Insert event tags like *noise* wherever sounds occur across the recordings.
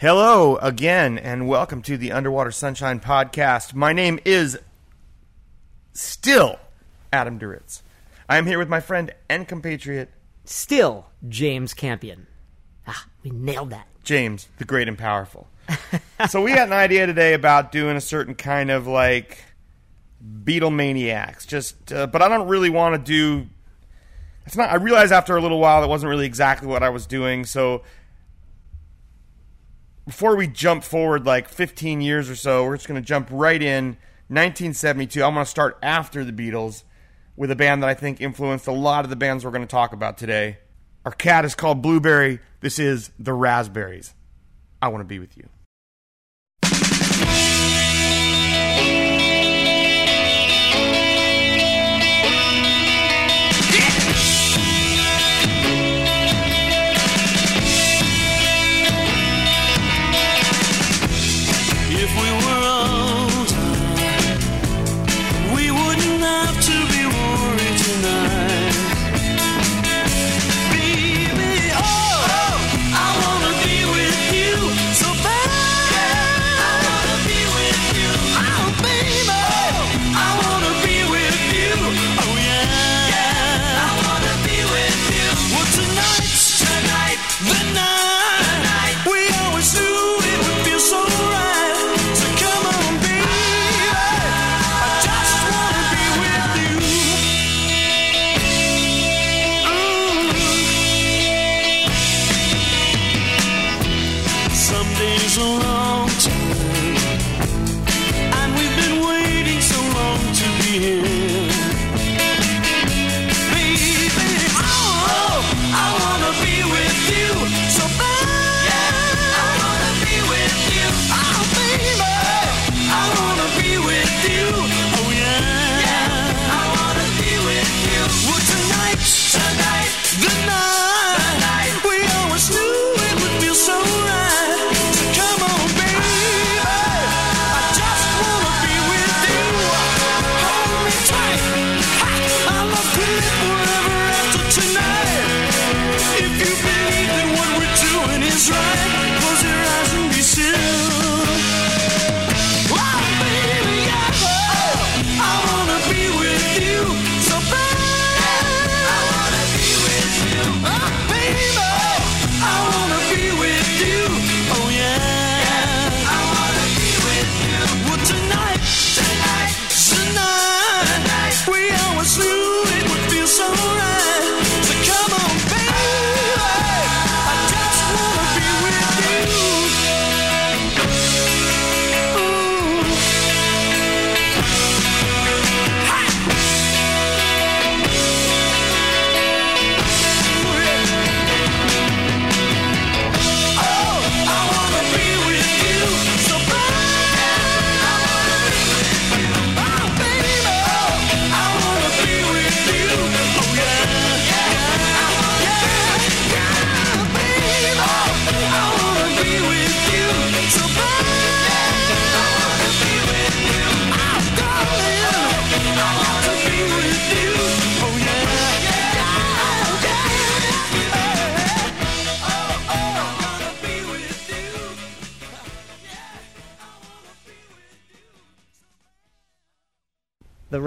Hello again, and welcome to the Underwater Sunshine Podcast. My name is still Adam Duritz. I am here with my friend and compatriot, Still James Campion. Ah, we nailed that. James, the great and powerful. so, we got an idea today about doing a certain kind of like Beatlemaniacs. Just, uh, but I don't really want to do. It's not. I realized after a little while that wasn't really exactly what I was doing. So, before we jump forward like 15 years or so, we're just going to jump right in 1972. I'm going to start after the Beatles with a band that I think influenced a lot of the bands we're going to talk about today. Our cat is called Blueberry. This is the Raspberries. I want to be with you.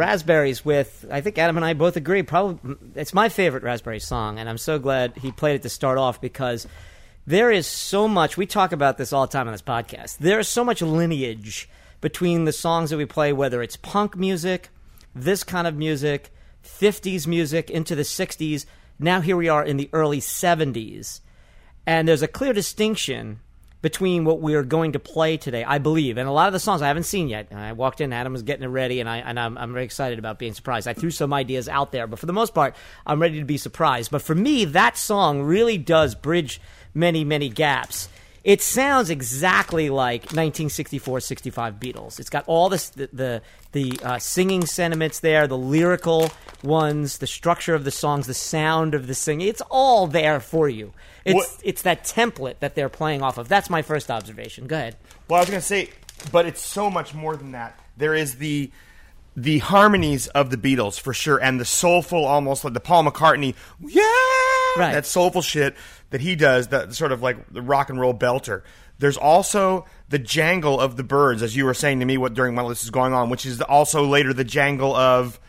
Raspberries with, I think Adam and I both agree, probably it's my favorite Raspberry song, and I'm so glad he played it to start off because there is so much, we talk about this all the time on this podcast, there is so much lineage between the songs that we play, whether it's punk music, this kind of music, 50s music, into the 60s. Now here we are in the early 70s. And there's a clear distinction between what we're going to play today, I believe. And a lot of the songs I haven't seen yet. And I walked in, Adam was getting it ready, and, I, and I'm, I'm very excited about being surprised. I threw some ideas out there, but for the most part, I'm ready to be surprised. But for me, that song really does bridge many, many gaps. It sounds exactly like 1964-65 Beatles. It's got all this, the the, the uh, singing sentiments there, the lyrical ones, the structure of the songs, the sound of the singing. It's all there for you. It's What- it's that template that they're playing off of. That's my first observation. Go ahead. Well, I was going to say, but it's so much more than that. There is the the harmonies of the Beatles for sure, and the soulful, almost like the Paul McCartney, yeah, Right. that soulful shit that he does, that sort of like the rock and roll belter. There's also the jangle of the Byrds, as you were saying to me what during while this is going on, which is also later the jangle of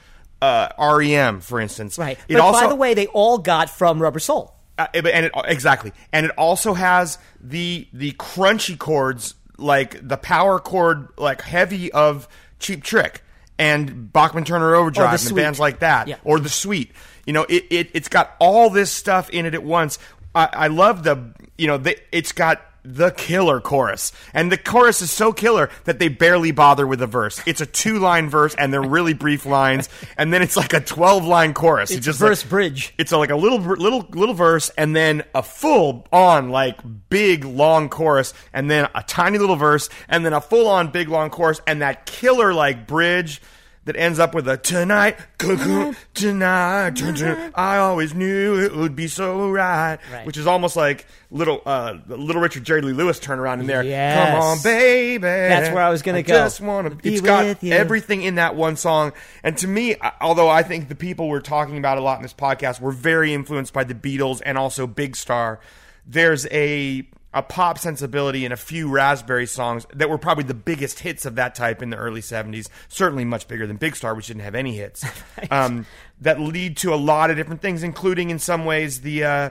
uh, REM, for instance. Right. It but also, by the way, they all got from Rubber Soul. uh, and it, exactly, and it also has the the crunchy chords, like the power chord, like heavy of Cheap Trick and Bachman Turner Overdrive and bands like that, Yeah. or the Sweet. You know, it, it it's got all this stuff in it at once. I, I love the you know the, it's got the killer chorus, and the chorus is so killer that they barely bother with the verse. It's a two line verse, and they're really brief lines, and then it's like a twelve line chorus. It's just verse like- bridge. it's a, like a little little little verse and then a full on like big long chorus and then a tiny little verse and then a full on big long chorus and that killer like bridge that ends up with a tonight cuckoo, tonight dun, dun, I always knew it would be so right, Right. which is almost like little uh little Richard Jerry Lee Lewis turnaround in there Yes. come on baby That's where I was gonna I go. just want to it's got you. everything in that one song. And to me, although I think the people we're talking about a lot in this podcast were very influenced by the Beatles and also Big Star, there's a a pop sensibility and a few Raspberry songs that were probably the biggest hits of that type in the early 70s. Certainly much bigger than Big Star, which didn't have any hits. *laughs* um, that lead to a lot of different things, including in some ways the uh,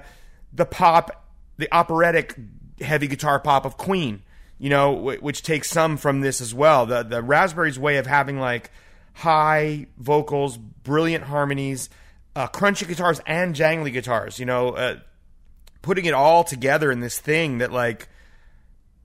the pop, the operatic heavy guitar pop of Queen you know, wh- which takes some from this as well. The the Raspberries way of having like high vocals, brilliant harmonies, uh, crunchy guitars, and jangly guitars. You know, uh, putting it all together in this thing that like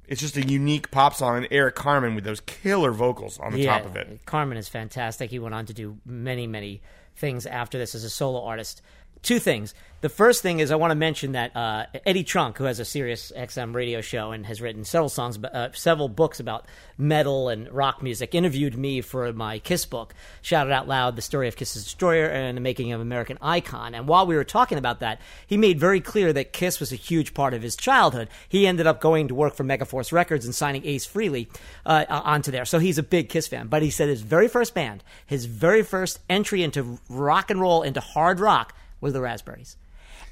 it's just a unique pop song. And Eric Carmen with those killer vocals on the top of it. Carmen is fantastic. He went on to do many, many things after this as a solo artist. Two things. The first thing is I want to mention that uh, Eddie Trunk, who has a Sirius XM radio show and has written several songs, uh, several books about metal and rock music, interviewed me for my Kiss book, Shout It Out Loud the story of Kiss's Destroyer and the making of American Icon. And while we were talking about that, he made very clear that Kiss was a huge part of his childhood. He ended up going to work for Megaforce Records and signing Ace Frehley uh, onto there. So he's a big Kiss fan. But he said his very first band, his very first entry into rock and roll, into hard rock, was the Raspberries.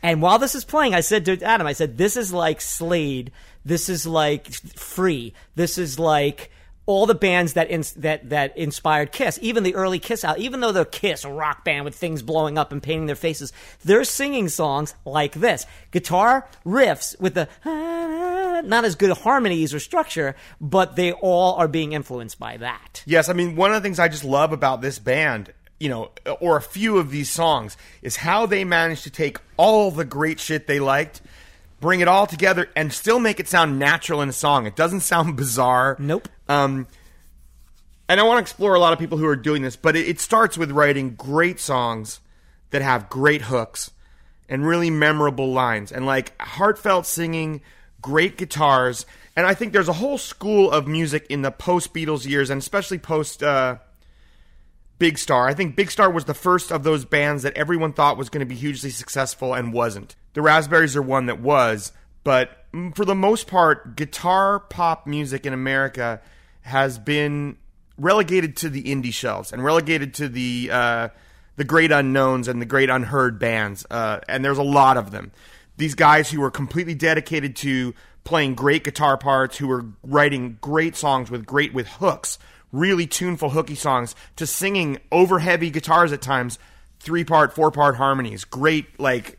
And while this is playing, I said to Adam, I said, this is like Slade. This is like Free. This is like all the bands that ins- that that inspired Kiss, even the early Kiss out, even though they're Kiss, a rock band with things blowing up and painting their faces, they're singing songs like this, guitar riffs with the not as good harmonies or structure, but they all are being influenced by that. Yes, I mean one of the things I just love about this band, you know, or a few of these songs, is how they managed to take all the great shit they liked, bring it all together, and still make it sound natural in a song. It doesn't sound bizarre. Nope. Um, and I want to explore a lot of people who are doing this, but it, it starts with writing great songs that have great hooks and really memorable lines and like heartfelt singing, great guitars. And I think there's a whole school of music in the post Beatles years and especially post uh, Big Star. I think Big Star was the first of those bands that everyone thought was going to be hugely successful and wasn't. The Raspberries are one that was, but for the most part, guitar pop music in America has been relegated to the indie shelves and relegated to the uh, the great unknowns and the great unheard bands. Uh, and there's a lot of them. These guys who were completely dedicated to playing great guitar parts, who were writing great songs with great with hooks, really tuneful hooky songs, to singing over heavy guitars at times, three part, four part harmonies, great like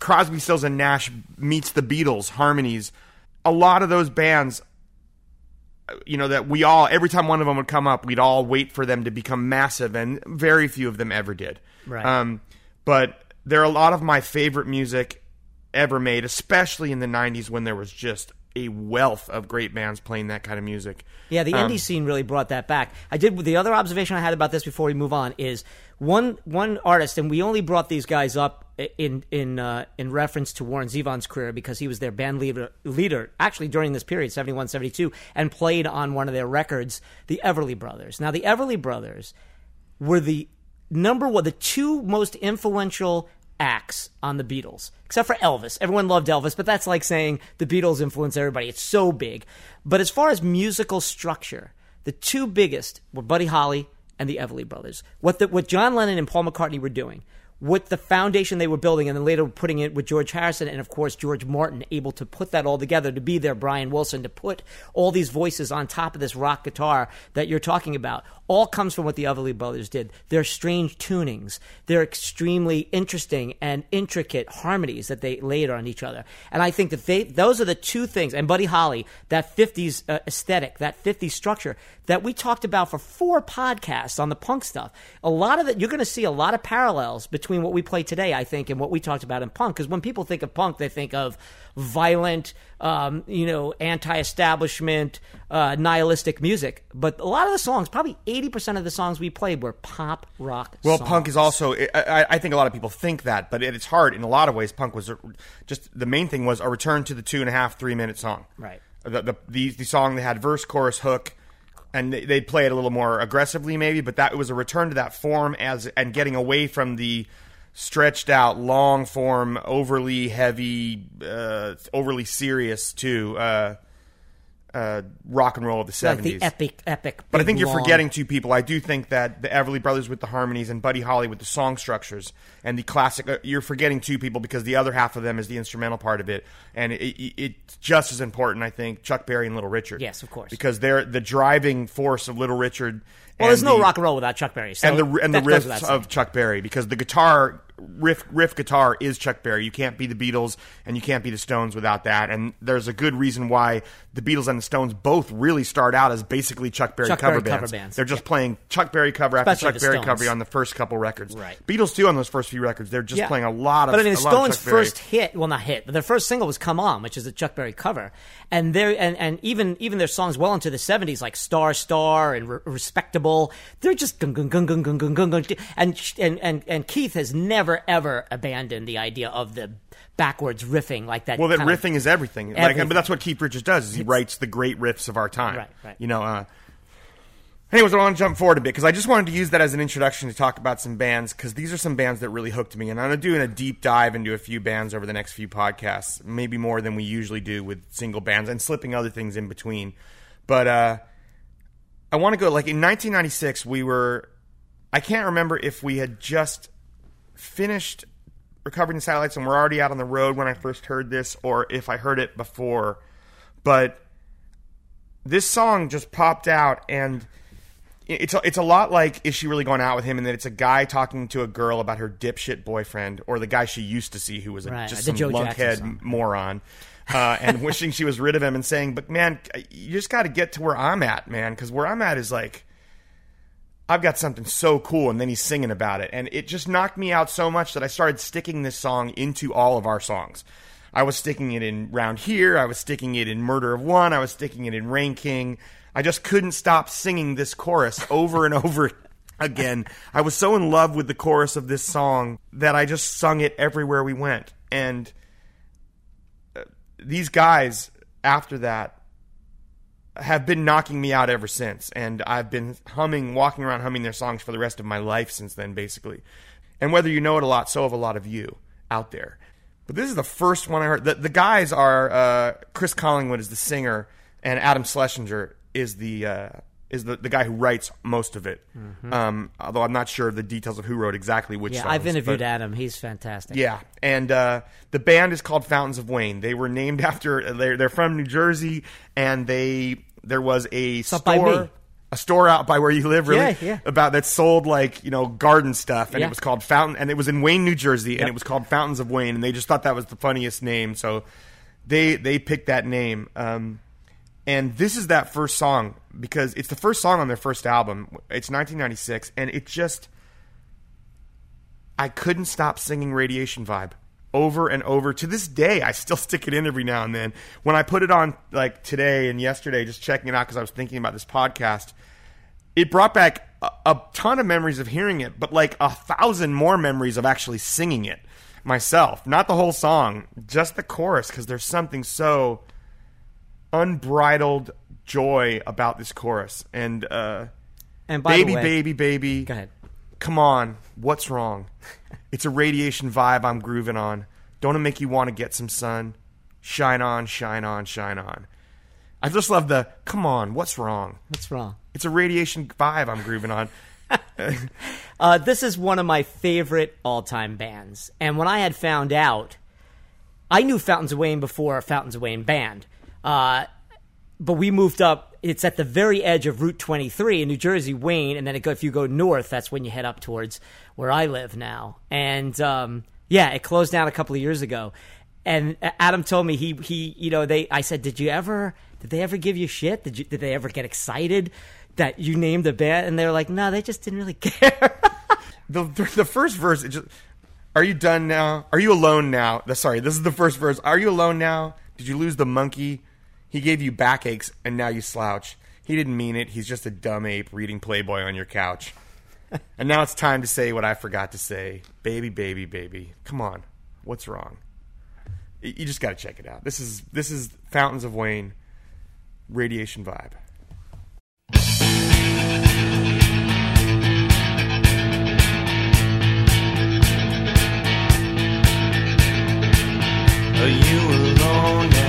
Crosby, Stills and Nash meets the Beatles harmonies. A lot of those bands you know that we all every time one of them would come up we'd all wait for them to become massive and very few of them ever did Right. um, but there are a lot of my favorite music ever made especially in the 90s when there was just a wealth of great bands playing that kind of music Yeah, the Um, indie scene really brought that back. I did. The other observation I had about this before we move on is one one artist, and we only brought these guys up in in uh, in reference to Warren Zevon's career because he was their band leader leader actually during this period 71 72 and played on one of their records the Everly Brothers. Now the Everly Brothers were the number one the two most influential acts on the Beatles, except for Elvis. Everyone loved Elvis, but that's like saying the Beatles influenced everybody. It's so big. But as far as musical structure, the two biggest were Buddy Holly and the Everly Brothers. What the, what John Lennon and Paul McCartney were doing what the foundation they were building, and then later putting it with George Harrison and of course George Martin, able to put that all together to be there, Brian Wilson, to put all these voices on top of this rock guitar that you're talking about, all comes from what the Everly Brothers did. Their strange tunings, their extremely interesting and intricate harmonies that they laid on each other, and I think that they those are the two things. And Buddy Holly, that '50s uh, aesthetic, that '50s structure that we talked about for four podcasts on the punk stuff. A lot of it, you're going to see a lot of parallels between what we play today, I think, and what we talked about in punk. Because when people think of punk, they think of violent, um, you know, anti-establishment, uh, nihilistic music. But a lot of the songs, probably 80% of the songs we played were pop rock. Well, songs. punk is also. I, I- I think a lot of people think that, but it, it's hard in a lot of ways. Punk was just the main thing was a return to the two and a half, three minute song. Right. The the the, the song they had verse, chorus, hook, and they, play it a little more aggressively, maybe. But that it was a return to that form as and getting away from the stretched out, long form, overly heavy, uh, overly serious too. Uh, uh, rock and roll of the like seventies, the epic, epic. but I think you're long- forgetting two people. I do think that the Everly Brothers with the harmonies and Buddy Holly with the song structures and the classic. Uh, you're forgetting two people because the other half of them is the instrumental part of it, and it, it, it's just as important. I think Chuck Berry and Little Richard. Yes, of course. because they're the driving force of Little Richard. Well, and there's no the- rock and roll without Chuck Berry. So and the and the riffs of. Chuck Berry because the guitar riff riff guitar is Chuck Berry. You can't be the Beatles and you can't be the Stones without that. And there's a good reason why the Beatles and the Stones both really start out as basically Chuck Berry, Chuck cover, Berry bands. cover, bands. They're just playing Chuck Berry cover Especially after Chuck Berry cover on the first couple records. Right. Beatles too on those first few records. They're just yeah. playing a lot of. But I mean, Stones' first hit, well, not hit, but their first single was "Come On," which is a Chuck Berry cover. And they and and even even their songs well into the '70s, like "Star Star" and Re- "Respectable," they're just gung gung gung gung gung gung gung. And and and and Keith has never ever abandoned the idea of the backwards riffing like that. Well, that kind of- riffing is everything. Like, but that's what Keith Richards does. Is he writes the great riffs of our time. Right, right. You know. Uh, anyways, I want to jump forward a bit because I just wanted to use that as an introduction to talk about some bands because these are some bands that really hooked me, and I'm going to doing a deep dive into a few bands over the next few podcasts, maybe more than we usually do with single bands, and slipping other things in between. But uh, I want to go like in 1996. We were. I can't remember if we had just finished recovering the satellites and we're already out on the road when I first heard this, or if I heard it before. But this song just popped out, and it's a, it's a lot like "Is she really going out with him?" and that it's a guy talking to a girl about her dipshit boyfriend, or the guy she used to see who was a, Right, just some Joe lunkhead moron. Uh, and wishing she was rid of him, and saying, "But man, you just got to get to where I'm at, man, because where I'm at is like I've got something so cool, and then he's singing about it, and it just knocked me out so much that I started sticking this song into all of our songs. I was sticking it in Round Here, I was sticking it in Murder of One, I was sticking it in Rain King. I just couldn't stop singing this chorus over and *laughs* over again. I was so in love with the chorus of this song that I just sung it everywhere we went, and uh, these guys after that have been knocking me out ever since. And I've been humming, walking around humming their songs for the rest of my life since then, basically. And whether you know it a lot, so have a lot of you out there. But this is the first one I heard. The, the guys are uh, Chris Collingwood is the singer, and Adam Schlesinger is the uh, is the, the guy who writes most of it. Um, although I'm not sure of the details of who wrote exactly which. Yeah, songs, I've interviewed but- Adam. He's fantastic. yeah, and uh, the band is called Fountains of Wayne. They were named *laughs* after they're, they're from New Jersey, and they there was a store a store out by where you live, really Yeah, yeah. about that sold like you know garden stuff, and Yeah. it was called Fountain, and it was in Wayne, New Jersey, and it was called Fountains of Wayne, and they just thought that was the funniest name, so they they picked that name. Um, and this is that first song because it's the first song on their first album. It's 1996, and it just I couldn't stop singing Radiation Vibe over and over. To this day, I still *laughs* stick it in every now and then. When I put it on, like today and yesterday, just checking it out because I was thinking about this podcast, it brought back a, a ton of memories of hearing it, but like a thousand more memories of actually singing it myself. Not the whole song, just the chorus, because there's something so unbridled joy about this chorus. And, uh, And by baby, the way, baby, baby. Go ahead. Come on, what's wrong? It's a radiation vibe I'm grooving on. Don't it make you want to get some sun? Shine on, shine on, shine on. I just love the come on, what's wrong? What's wrong? It's a radiation vibe I'm grooving on. *laughs* uh, this is one of my favorite all-time bands, and when I had found out, I knew Fountains of Wayne before Fountains of Wayne band. Uh, but we moved up. It's at the very edge of Route 23 in New Jersey, Wayne, and then go, if you go north, that's when you head up towards where I live now. And um, yeah, it closed down a couple of years ago. And Adam told me he he you know they I said did you ever did they ever give you shit? Did you did they ever get excited that you named the band? And they were like no they just didn't really *laughs* care. The the first verse just are you done now? Are you alone now? Sorry this is the first verse. Are you alone now? Did you lose the monkey he gave you backaches and now you slouch. He didn't mean it. He's just a dumb ape reading playboy on your couch. *laughs* And now it's time to say what i forgot to say. Baby baby baby. Come on. What's wrong? You just got to check it out. This is this is fountains of wayne. Radiation vibe. Are you alone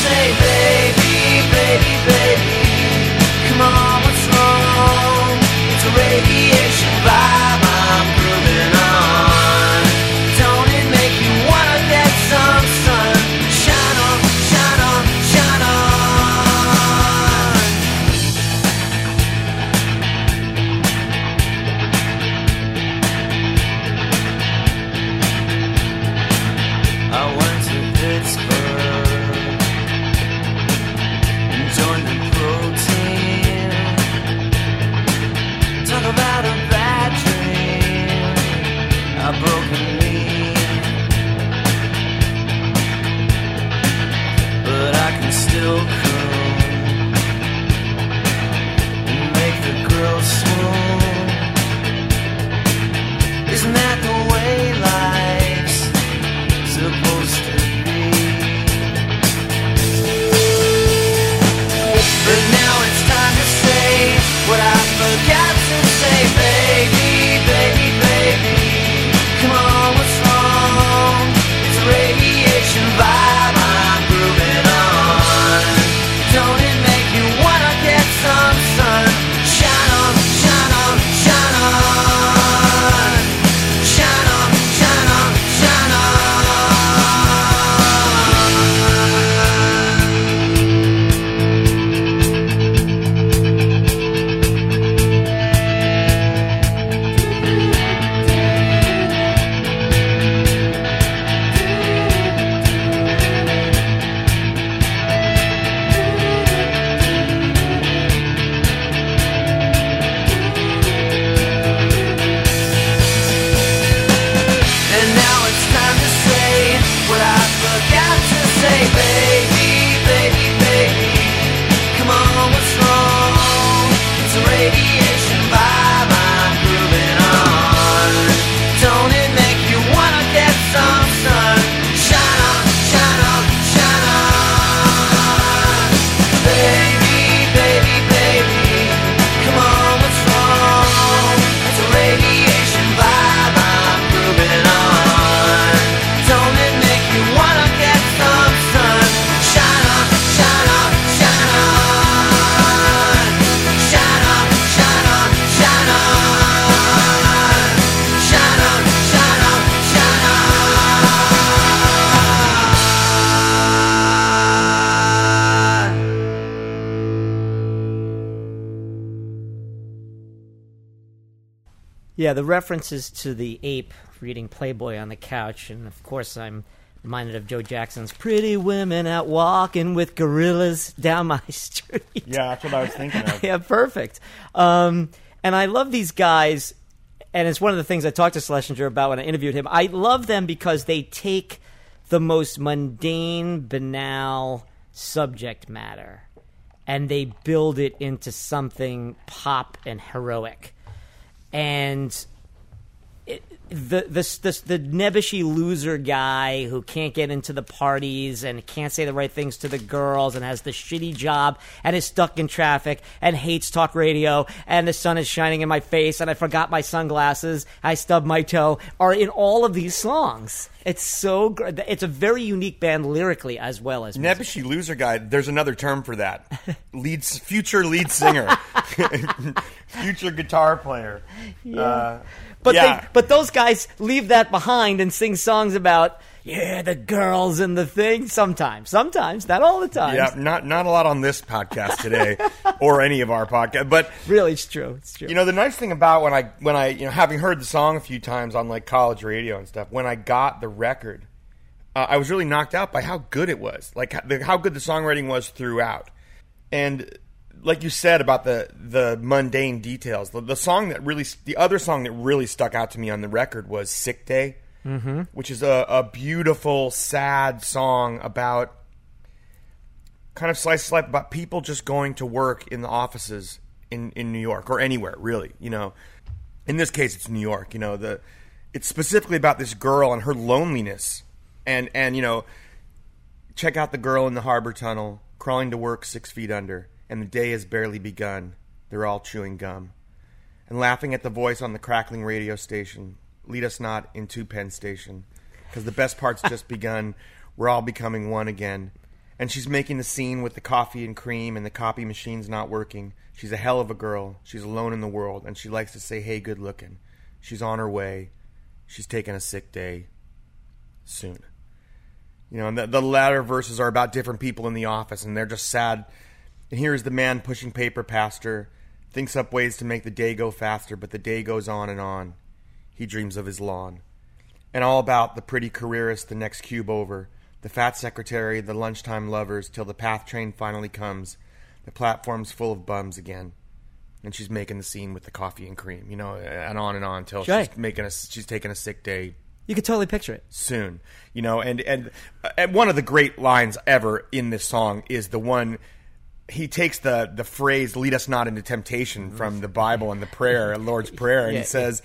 say, Yeah, the references to the ape reading Playboy on the couch, and of course, I'm reminded of Joe Jackson's "Pretty Women Out Walking with Gorillas Down My *laughs* Street." yeah that's what i was thinking of yeah, perfect. Um, and I love these guys, and it's one of the things I talked to Schlesinger about when I interviewed him. I love them because they take the most mundane, banal subject matter and they build it into something pop and heroic. And the the the, the nebbishy loser guy who can't get into the parties and can't say the right things to the girls and has the shitty job and is stuck in traffic and hates talk radio and the sun is shining in my face and I forgot my sunglasses I stubbed my toe are in all of these songs. It's so gr- it's a very unique band lyrically as well as. Nebbishy loser guy. There's another term for that. *laughs* Lead, future lead singer, *laughs* future guitar player. Uh, But yeah. they, but those guys leave that behind and sing songs about yeah the girls and the thing. Sometimes, sometimes, not all the time. yeah, not not a lot on this podcast today, *laughs* or any of our podcast. But really, it's true. It's true. you know, the nice thing about when I when I you know having heard the song a few times on like college radio and stuff, when I got the record, uh, I was really knocked out by how good it was, like how, the, how good the songwriting was throughout, and like you said about the the mundane details, the, the song that really the other song that really stuck out to me on the record was "Sick Day," mm-hmm. which is a, a beautiful, sad song about kind of slice life about people just going to work in the offices in, in New York or anywhere really. You know, in this case, it's New York. You know, the it's specifically about this girl and her loneliness, and and you know, check out the girl in the harbor tunnel crawling to work six feet under, and the day has barely begun. They're all chewing gum and laughing at the voice on the crackling radio station. Lead us not into Penn Station, because the best part's just *laughs* begun. We're all becoming one again. And she's making the scene with the coffee and cream, and the copy machine's not working. She's a hell of a girl. She's alone in the world, and she likes to say, hey, good looking. She's on her way. She's taking a sick day soon. You know, and the, the latter verses are about different people in the office, and they're just sad. And here's the man pushing paper past her, thinks up ways to make the day go faster, but the day goes on and on. He dreams of his lawn. And all about the pretty careerist the next cube over, the fat secretary, the lunchtime lovers, till the path train finally comes. The platform's full of bums again. And she's making the scene with the coffee and cream, you know, and on and on till she's making a she's taking a sick day you could totally picture it. soon you know and and, and one of the great lines ever in this song is the one he takes the the phrase lead us not into temptation from the bible and the prayer lord's prayer and Yeah, he says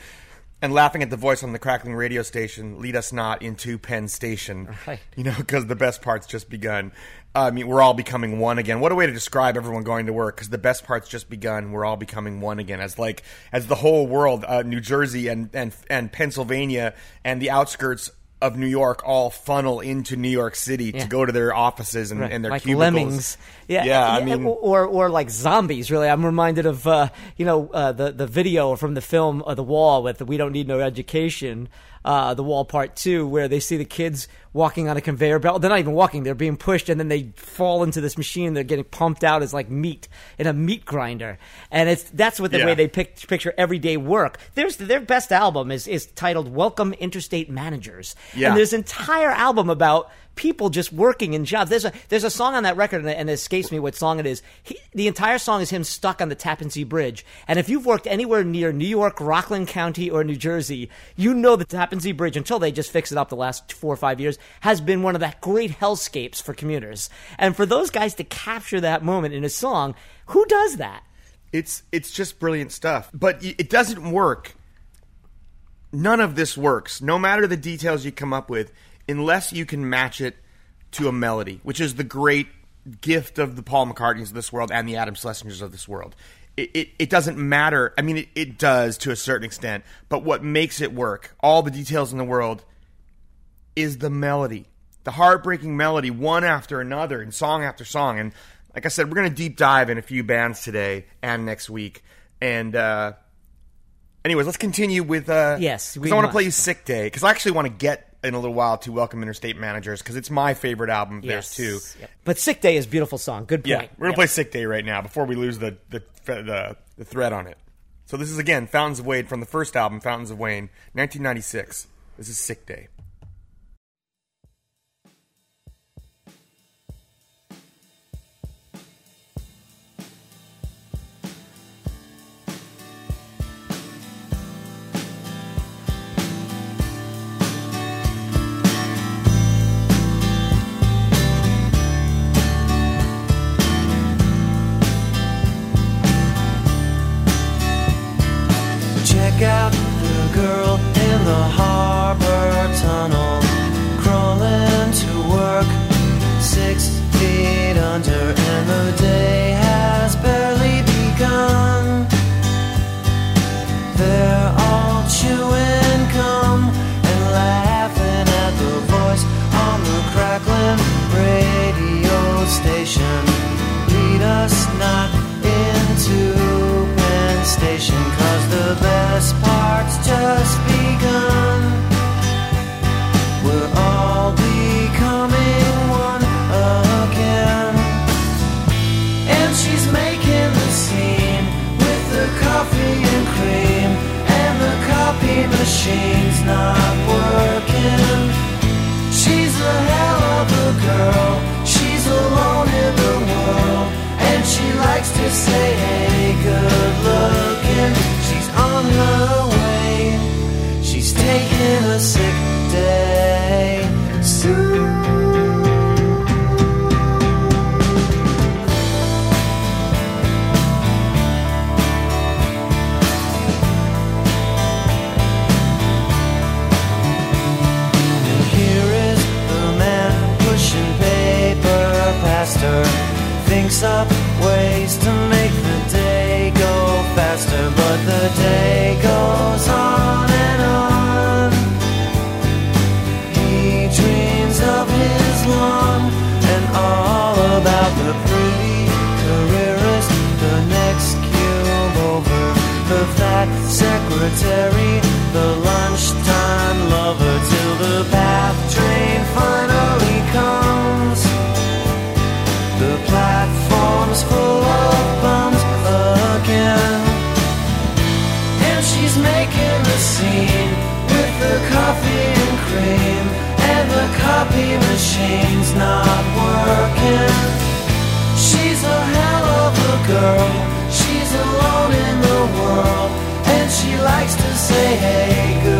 and laughing at the voice on the crackling radio station lead us not into penn station. Right. you know because the best part's just begun. I mean we're all becoming one again. What a way to describe everyone going to work because the best part's just begun. We're all becoming one again. As like as the whole world uh, new jersey and, and and pennsylvania and the outskirts of New York all funnel into New York City Yeah. to go to their offices and, Right. and their like cubicles. lemmings. Yeah, yeah. I mean, or or like zombies. Really, I'm reminded of uh, you know uh, the the video from the film uh, The Wall with "We Don't Need No Education," uh, The Wall Part Two, where they see the kids walking on a conveyor belt. They're not even walking; they're being pushed, and then they fall into this machine. They're getting pumped out as like meat in a meat grinder, and it's that's what the Yeah. way they pic- picture everyday work. There's their best album is is titled "Welcome Interstate Managers," Yeah. and there's an entire album about people just working in jobs. There's a there's a song on that record, and it, and it escapes me what song it is. He, the entire song is him stuck on the Tappan Zee Bridge. And if you've worked anywhere near New York, Rockland County, or New Jersey, you know the Tappan Zee Bridge until they just fix it up the last four or five years has been one of that great hellscapes for commuters. And for those guys to capture that moment in a song, who does that? it's it's just brilliant stuff. But it doesn't work. None of this works, no matter the details you come up with, unless you can match it to a melody, which is the great gift of the Paul McCartneys of this world and the Adam Schlesingers of this world. It, it, it doesn't matter. I mean, it, it does to a certain extent, but what makes it work, all the details in the world, is the melody, the heartbreaking melody, one after another, and song after song. And like I said, we're going to deep dive in a few bands today and next week. And uh, anyways, let's continue with. Uh, Yes, we I want to play you "Sick Day" because I actually want to get in a little while to "Welcome Interstate Managers" because it's my favorite album. of theirs too. Yep. But Sick Day is a beautiful song. Good point. Yeah, we're gonna Yep. play "Sick Day" right now before we lose the the, the the thread on it. So this is again "Fountains of Wayne" from the first album, "Fountains of Wayne," 1996. This is "Sick Day." Up ways to make the day go faster, but the day goes on and on. He dreams of his lawn and all about the pretty careerist, the next cube over, the fat secretary, the lunchtime lover, till the path train finally machine's not working. She's a hell of a girl. She's alone in the world. And she likes to say, hey, good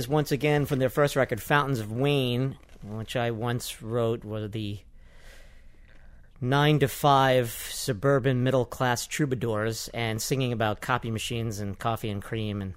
is once again from their first record, Fountains of Wayne, which I once wrote were the nine to five suburban middle class troubadours and singing about copy machines and coffee and cream and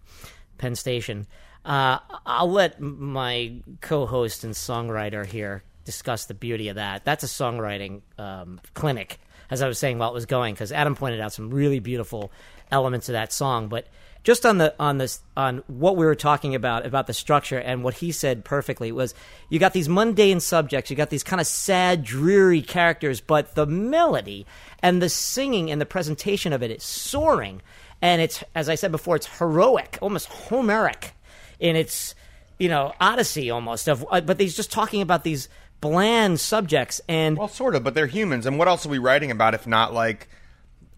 Penn Station. Uh, I'll let my co host and songwriter here discuss the beauty of that. That's a songwriting um, clinic, as I was saying while it was going, because Adam pointed out some really beautiful elements of that song. But just on the on this on what we were talking about about the structure and what he said perfectly was you got these mundane subjects you got these kind of sad dreary characters but the melody and the singing and the presentation of it is soaring and it's as i said before it's heroic almost homeric in its you know odyssey almost of uh, but he's just talking about these bland subjects and Well, sort of, but they're humans. And what else are we writing about if not like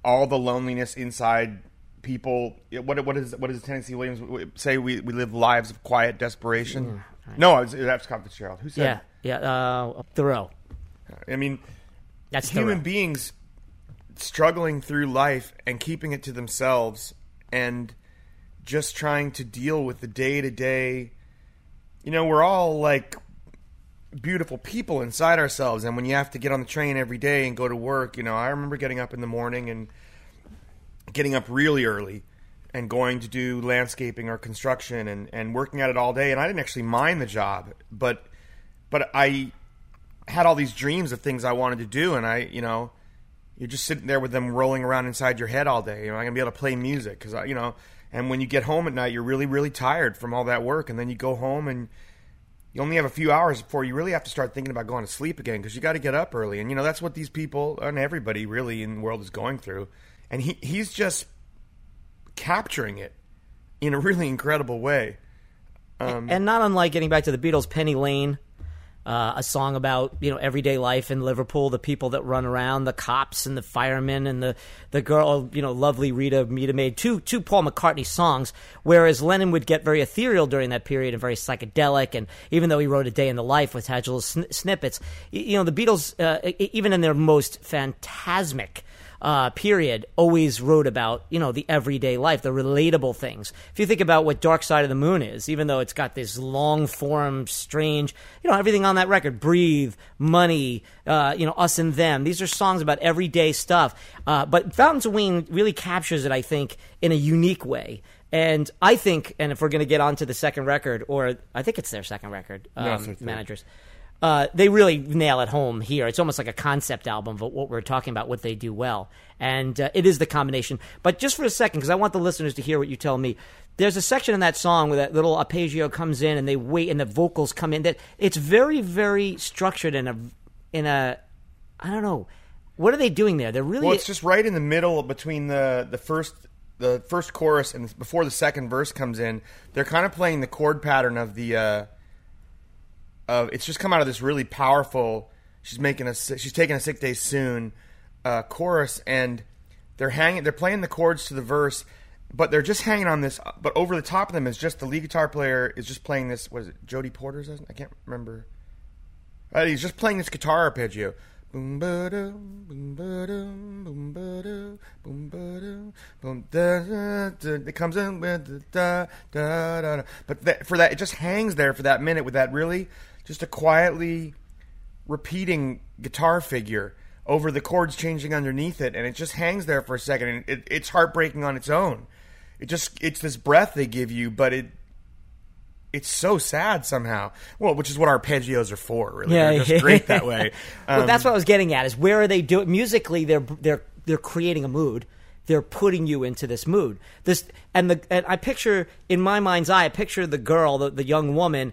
all the loneliness inside people? What what is what does Tennessee Williams say? We we live lives of quiet desperation. No, it was, that's Scott Fitzgerald. Who said? yeah yeah uh thoreau I mean, that's human Thoreau. beings struggling through life and keeping it to themselves and just trying to deal with the day to day. You know, we're all like beautiful people inside ourselves, and when you have to get on the train every day and go to work, you know, I remember getting up in the morning and getting up really early and going to do landscaping or construction and, and working at it all day and I didn't actually mind the job but but I had all these dreams of things I wanted to do and I you know You're just sitting there with them rolling around inside your head all day. You're not gonna be able to play music because I you know. And when you get home at night, you're really, really tired from all that work, and then you go home and you only have a few hours before you really have to start thinking about going to sleep again because you got to get up early. And you know that's what these people and everybody really in the world is going through. And he he's just capturing it in a really incredible way. Um, and not unlike getting back to the Beatles, Penny Lane, uh, a song about you know everyday life in Liverpool, the people that run around, the cops and the firemen and the the girl, you know, lovely Rita Mita made two two Paul McCartney songs. Whereas Lennon would get very ethereal during that period and very psychedelic, and even though he wrote a day in the life, with had sn- snippets, you know, the Beatles, uh, even in their most phantasmic uh, period always wrote about you know the everyday life, the relatable things. If you think about what Dark Side of the Moon is, even though it's got this long form, strange, you know everything on that record, Breathe, Money, uh, you know Us and Them. These are songs about everyday stuff. Uh, but Fountains of Wayne really captures it, I think, in a unique way. And I think, and if we're going to get on to the second record, or I think it's their second record, um, third. Uh, they really nail it home here. It's almost like a concept album of what we're talking about, what they do well. And uh, it is the combination. But just for a second, because I want the listeners to hear what you tell me. There's a section in that song where that little arpeggio comes in and they wait and the vocals come in. That it's very, very structured in a, in a, I don't know, what are they doing there? They're really Well, it's just right in the middle between the the first the first chorus and before the second verse comes in. They're kind of playing the chord pattern of the. Uh, of it's just come out of this really powerful. She's making a she's taking a sick day soon uh, chorus, and they're hanging. They're playing the chords to the verse, but they're just hanging on this. But over the top of them is just the lead guitar player is just playing this. What is it? Jody Porter's? I can't remember. Uh, he's just playing this guitar arpeggio. Boom ba-dum, boom ba-dum, boom ba-dum, boom ba-dum, boom da da da. It comes in with da da da. da. But that, for that, it just hangs there for that minute with that really just a quietly repeating guitar figure over the chords changing underneath it, and it just hangs there for a second, and it, it's heartbreaking on its own. It just it's this breath they give you, but it it's so sad somehow. Well, which is what arpeggios are for, really. They're just great that way. *laughs* well, Um, that's what I was getting at. Is where are they doing musically? They're they're they're creating a mood. They're putting you into this mood. This and the and I picture in my mind's eye. I picture the girl, the, the young woman.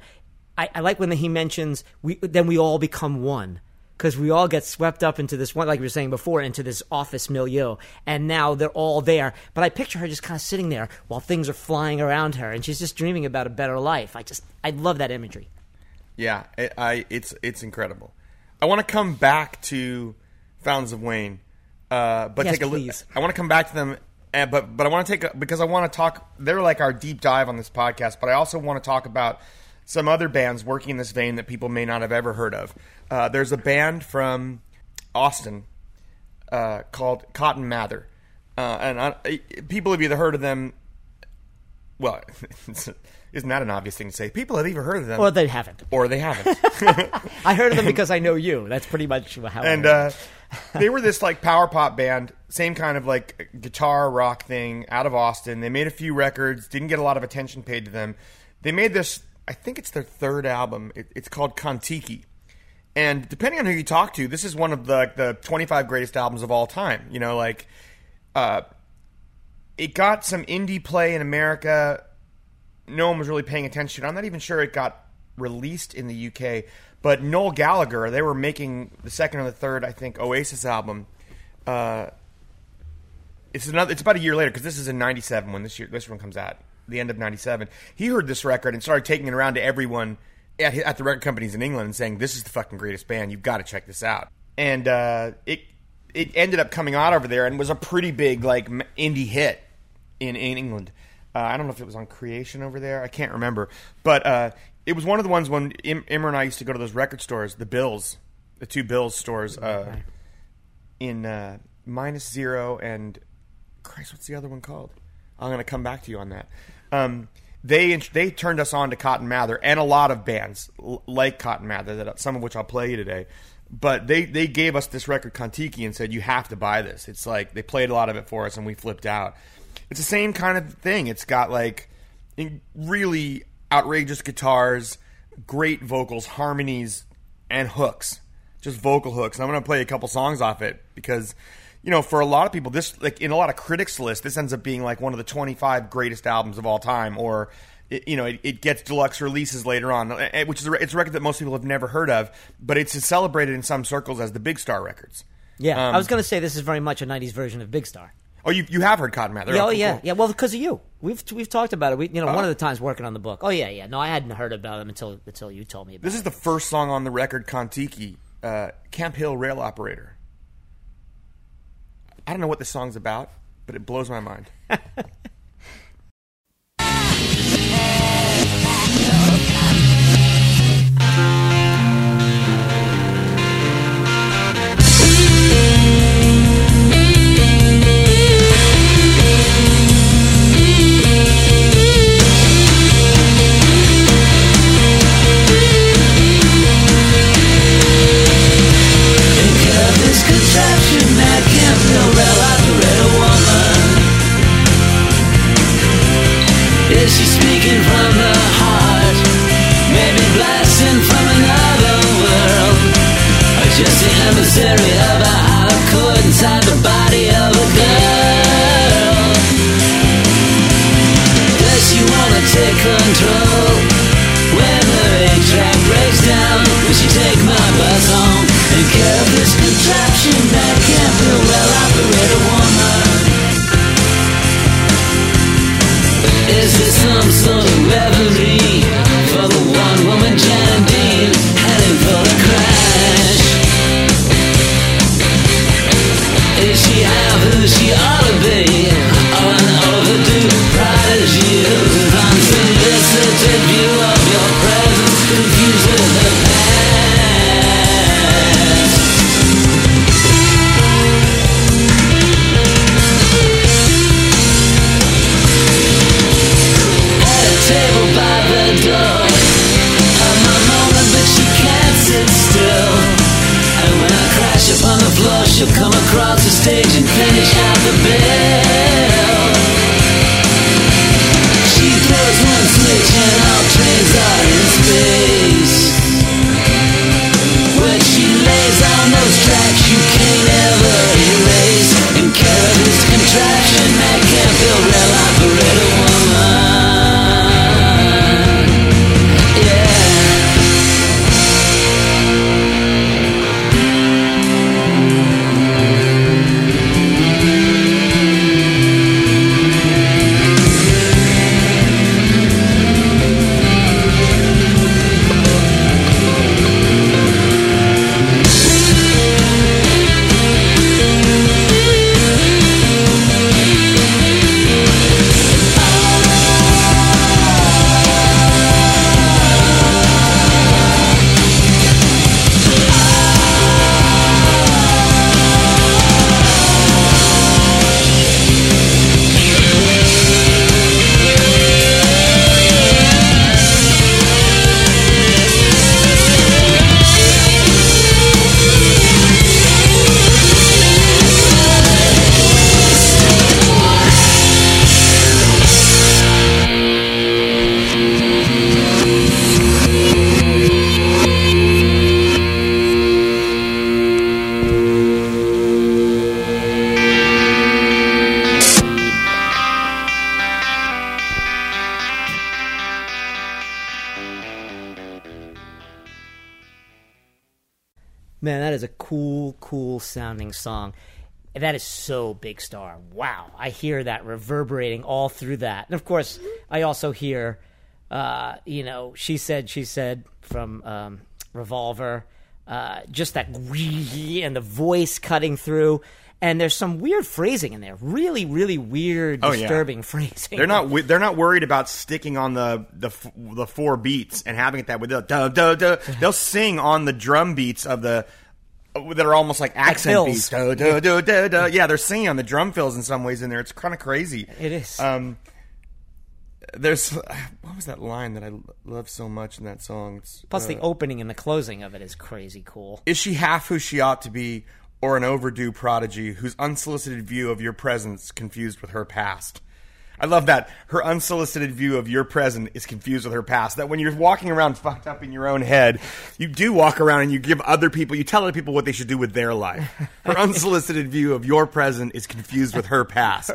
I, I like when he mentions we then we all become one because we all get swept up into this one, like we were saying before, into this office milieu, and now they're all there. But I picture her just kind of sitting there while things are flying around her, and she's just dreaming about a better life. I just I love that imagery. Yeah, it, I it's it's incredible. I want to come back to Fountains of Wayne, uh, but Yes, take a look. I want to come back to them, uh, but but I want to take a, because I want to talk. They're like our deep dive on this podcast, but I also want to talk about some other bands working in this vein that people may not have ever heard of. Uh, there's a band from Austin uh, called Cotton Mather, uh, and I, people have either heard of them. Well, *laughs* isn't that an obvious thing to say? People have either heard of them, Or they haven't. or they haven't. *laughs* *laughs* I heard of them because I know you. That's pretty much how. And uh, they were this like power pop band, same kind of like guitar rock thing out of Austin. They made a few records, didn't get a lot of attention paid to them. They made this, I think it's their third album. It, it's called Kontiki. And depending on who you talk to, this is one of the the 25 greatest albums of all time. You know, like uh, it got some indie play in America. No one was really paying attention. I'm not even sure it got released in the UK. But Noel Gallagher, they were making the second or the third, I think, Oasis album. Uh, it's another. It's about a year later because this is in '97 when this year this one comes out. The end of '97. He heard this record and started taking it around to everyone at, at the record companies in England and saying, "This is the fucking greatest band. You've got to check this out." And uh, it it ended up coming out over there and was a pretty big like indie hit in, in England. Uh, I don't know if it was on Creation over there. I can't remember, but uh, it was one of the ones when Im- Imran and I used to go to those record stores, the Bills, the two Bills stores uh, in uh, Minus Zero and Christ, what's the other one called? I'm going to come back to you on that. Um, they they turned us on to Cotton Mather and a lot of bands like Cotton Mather, that some of which I'll play you today. But they, they gave us this record Kontiki and said you have to buy this. It's like they played a lot of it for us and we flipped out. It's the same kind of thing. It's got like really outrageous guitars, great vocals, harmonies, and hooks. Just vocal hooks. I'm going to play a couple songs off it because you know, for a lot of people, this like in a lot of critics' lists, this ends up being like one of the 25 greatest albums of all time, or it, you know, it, it gets deluxe releases later on, eh, which is a, it's a record that most people have never heard of, but it's celebrated in some circles as the Big Star records. Yeah, Um, I was going to say this is very much a '90s version of Big Star. Oh, you you have heard Cotton Mather? Yeah, oh yeah, cool. yeah. Well, because of you, we've we've talked about it. We, you know, Oh. one of the times working on the book. Oh yeah, yeah. No, I hadn't heard about him until until you told me about. This it. is the first song on the record, Kontiki, uh, Camp Hill Rail Operator. I don't know what this song's about, but it blows my mind. *laughs* emissary of a inside the body of a girl. Wanna take control? When track breaks down, will she take my bus home and this contraption that can't well woman? Is this some sort so Big Star. Wow. I hear that reverberating all through that. And of course, I also hear, uh, you know, She Said, She Said from um, Revolver. Uh, just that and the voice cutting through. And there's some weird phrasing in there. Really, really weird, Oh, yeah. disturbing *laughs* phrasing. They're not. They're not worried about sticking on the the the four beats and having it that way. They'll, duh, duh, duh. They'll sing on the drum beats of the that are almost like accent fills. beats. Yeah, they're singing on the drum fills in some ways in there. It's kind of crazy. It is. Um, there's what was that line that I love so much in that song? It's, Plus, uh, the opening and the closing of it is crazy cool. Is she half who she ought to be, or an overdue prodigy whose unsolicited view of your presence confused with her past? I love that. Her unsolicited view of your present is confused with her past. That when you're walking around fucked up in your own head, you do walk around and you give other people, you tell other people what they should do with their life. Her *laughs* unsolicited view of your present is confused with her past.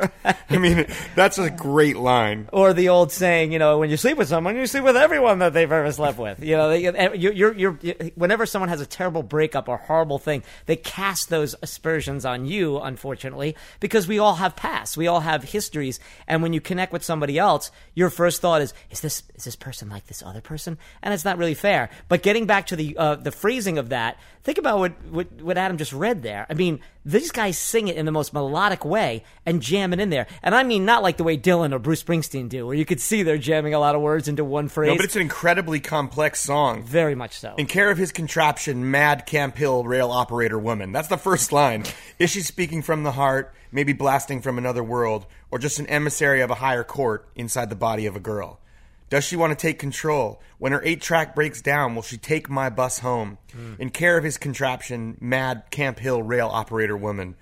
I mean, that's a great line. Or the old saying, you know, when you sleep with someone, you sleep with everyone that they've ever slept with. You know, they, you- you're, you're, you're, whenever someone has a terrible breakup or horrible thing, they cast those aspersions on you, unfortunately, because we all have pasts, we all have histories, and when you connect with somebody else, your first thought is, is this is this person like this other person? And it's not really fair. But getting back to the uh, the phrasing of that, think about what, what what Adam just read there. I mean, these guys sing it in the most melodic way and jam it in there, and I mean not like the way Dylan or Bruce Springsteen do, where you could see they're jamming a lot of words into one phrase. No, but it's an incredibly complex song. very much so. In care of his contraption, Mad Camp Hill Rail Operator Woman. That's the first line. Is she speaking from the heart, maybe blasting from another world, or just an emissary of a higher court inside the body of a girl? Does she want to take control? When her eight track breaks down, will she take my bus home? Hmm. In care of his contraption, Mad Camp Hill Rail Operator Woman.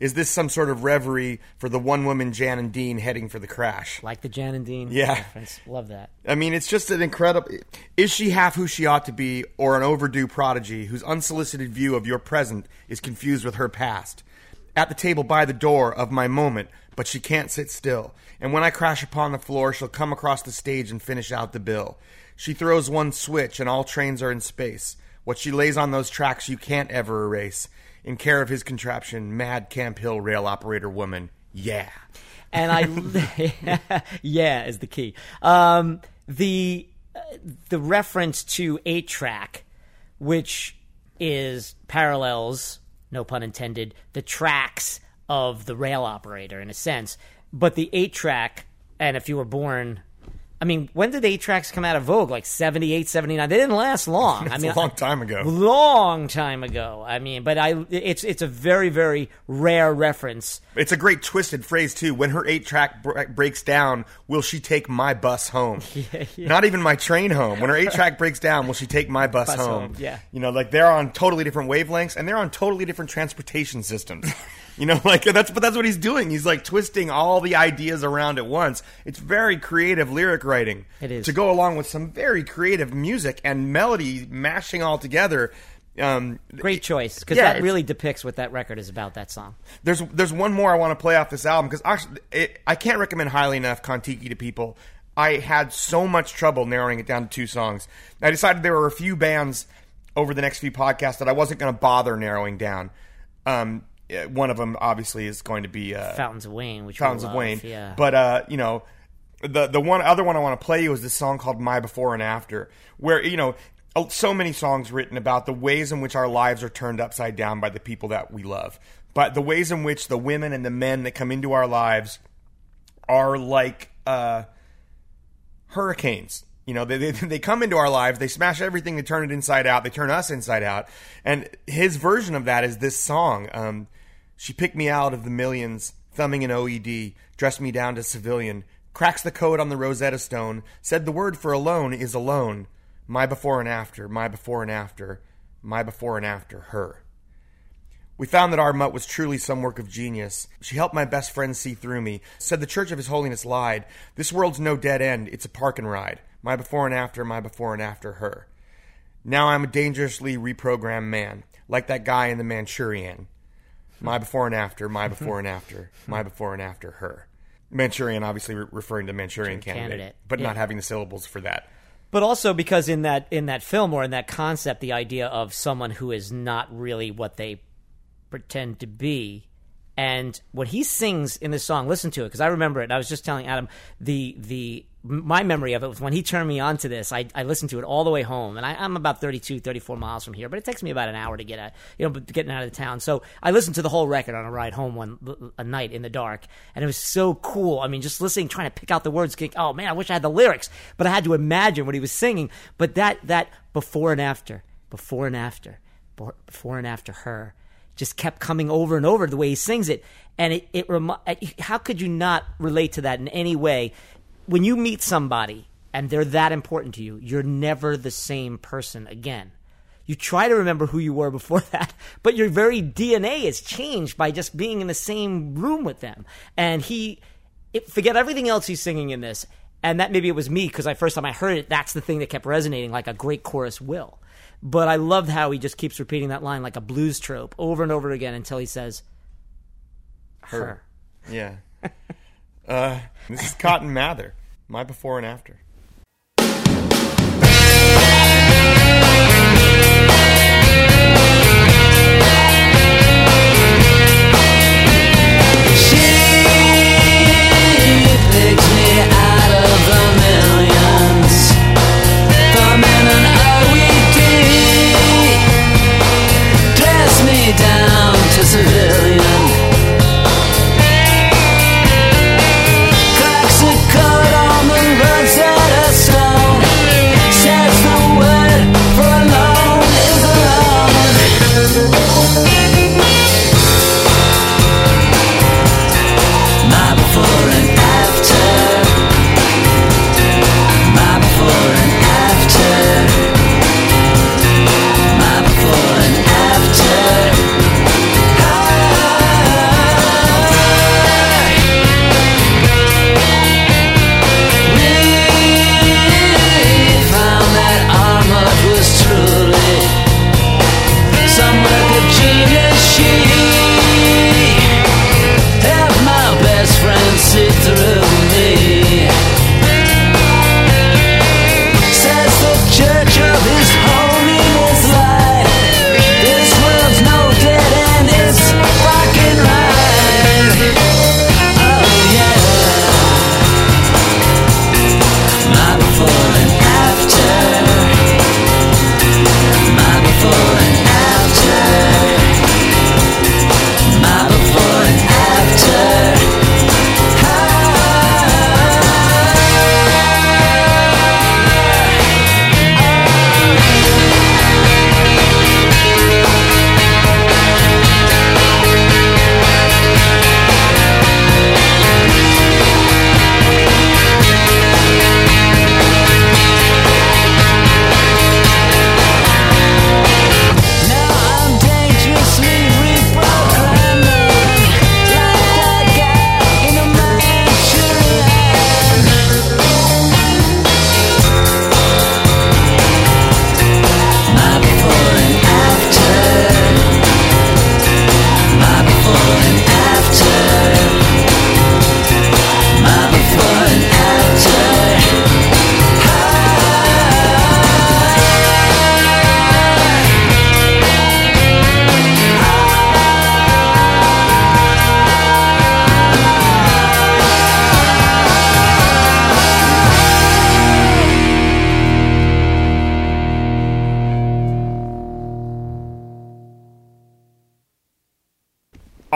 Is this some sort of reverie for the one woman Jan and Dean heading for the crash? like the Jan and Dean Yeah. reference. Love that. I mean, it's just an incredible. Is she half who she ought to be, or an overdue prodigy whose unsolicited view of your present is confused with her past? At the table by the door of my moment, but she can't sit still. And when I crash upon the floor, she'll come across the stage and finish out the bill. She throws one switch, and all trains are in space. What she lays on those tracks, you can't ever erase. In care of his contraption, Mad Camp Hill Rail Operator Woman. Yeah. and I *laughs* *laughs* yeah is the key. Um, the uh, the reference to eight track, which is parallels, no pun intended, the tracks of the rail operator in a sense, but the eight track, and if you were born. I mean, when did eight tracks come out of vogue? Like 78, 79? They didn't last long. *laughs* I mean, a long time ago. long time ago. I mean, but I it's it's a very very rare reference. It's a great twisted phrase too. When her eight track br- breaks down, will she take my bus home? *laughs* Not even my train home. When her eight track breaks down, will she take my bus, Bus home? home, yeah. You know, like they're on totally different wavelengths and they're on totally different transportation systems. *laughs* you know, *laughs* like that's but that's what he's doing. He's like twisting all the ideas around at once. It's very creative lyric writing. It is. to go along with some very creative music and melody mashing all together. Um, Great choice because Yeah, that really depicts what that record is about. That song. There's there's one more I want to play off this album because I can't recommend highly enough Kontiki to people. I had so much trouble narrowing it down to two songs. I decided there were a few bands over the next few podcasts that I wasn't going to bother narrowing down. Um, eh, one of them obviously is going to be uh, Fountains of Wayne, which we Fountains of Wayne. Yeah, But uh, you know, the the one other one I want to play you is this song called My Before and After, where you know so many songs written about the ways in which our lives are turned upside down by the people that we love, but the ways in which the women and the men that come into our lives are like uh, hurricanes. You know, they, they they come into our lives, they smash everything, they turn it inside out, they turn us inside out. And his version of that is this song. Um, she picked me out of the millions, thumbing an OED, dressed me down to civilian, cracks the code on the Rosetta Stone, said the word for alone is alone. My before and after, my before and after, my before and after her. We found that our mutt was truly some work of genius. She helped my best friend see through me. Said the Church of His Holiness lied. This world's no dead end, it's a park and ride. My before and after, my before and after her. Now I'm a dangerously reprogrammed man, like that guy in the Manchurian. My before and after, my mm-hmm. before and after, my before and after her. Manchurian, obviously re- referring to Manchurian candidate, Candidate. but not having the syllables for that. but also because in that in that film or in that concept, the idea of someone who is not really what they pretend to be. And when he sings in this song, listen to it because I remember it. I was just telling Adam the the my memory of it was when he turned me on to this. I, I listened to it all the way home, and I, I'm about 32, 34 miles from here, but it takes me about an hour to get out, you know, getting out of the town. So I listened to the whole record on a ride home one a night in the dark, and it was so cool. I mean, just listening, trying to pick out the words, think, oh man, I wish I had the lyrics, but I had to imagine what he was singing. But that that before and after, before and after, before- before and after her just kept coming over and over the way he sings it and it, it remi- how could you not relate to that in any way when you meet somebody and they're that important to you you're never the same person again you try to remember who you were before *laughs* that but your very dna is changed by just being in the same room with them and he it, forget everything else he's singing in this, and that maybe it was me because I first time I heard it, that's the thing that kept resonating like a great chorus will. But I loved how he just keeps repeating that line like a blues trope over and over again until he says, "Her." Yeah. *laughs* uh, this is Cotton Mather. My before and after. picks me out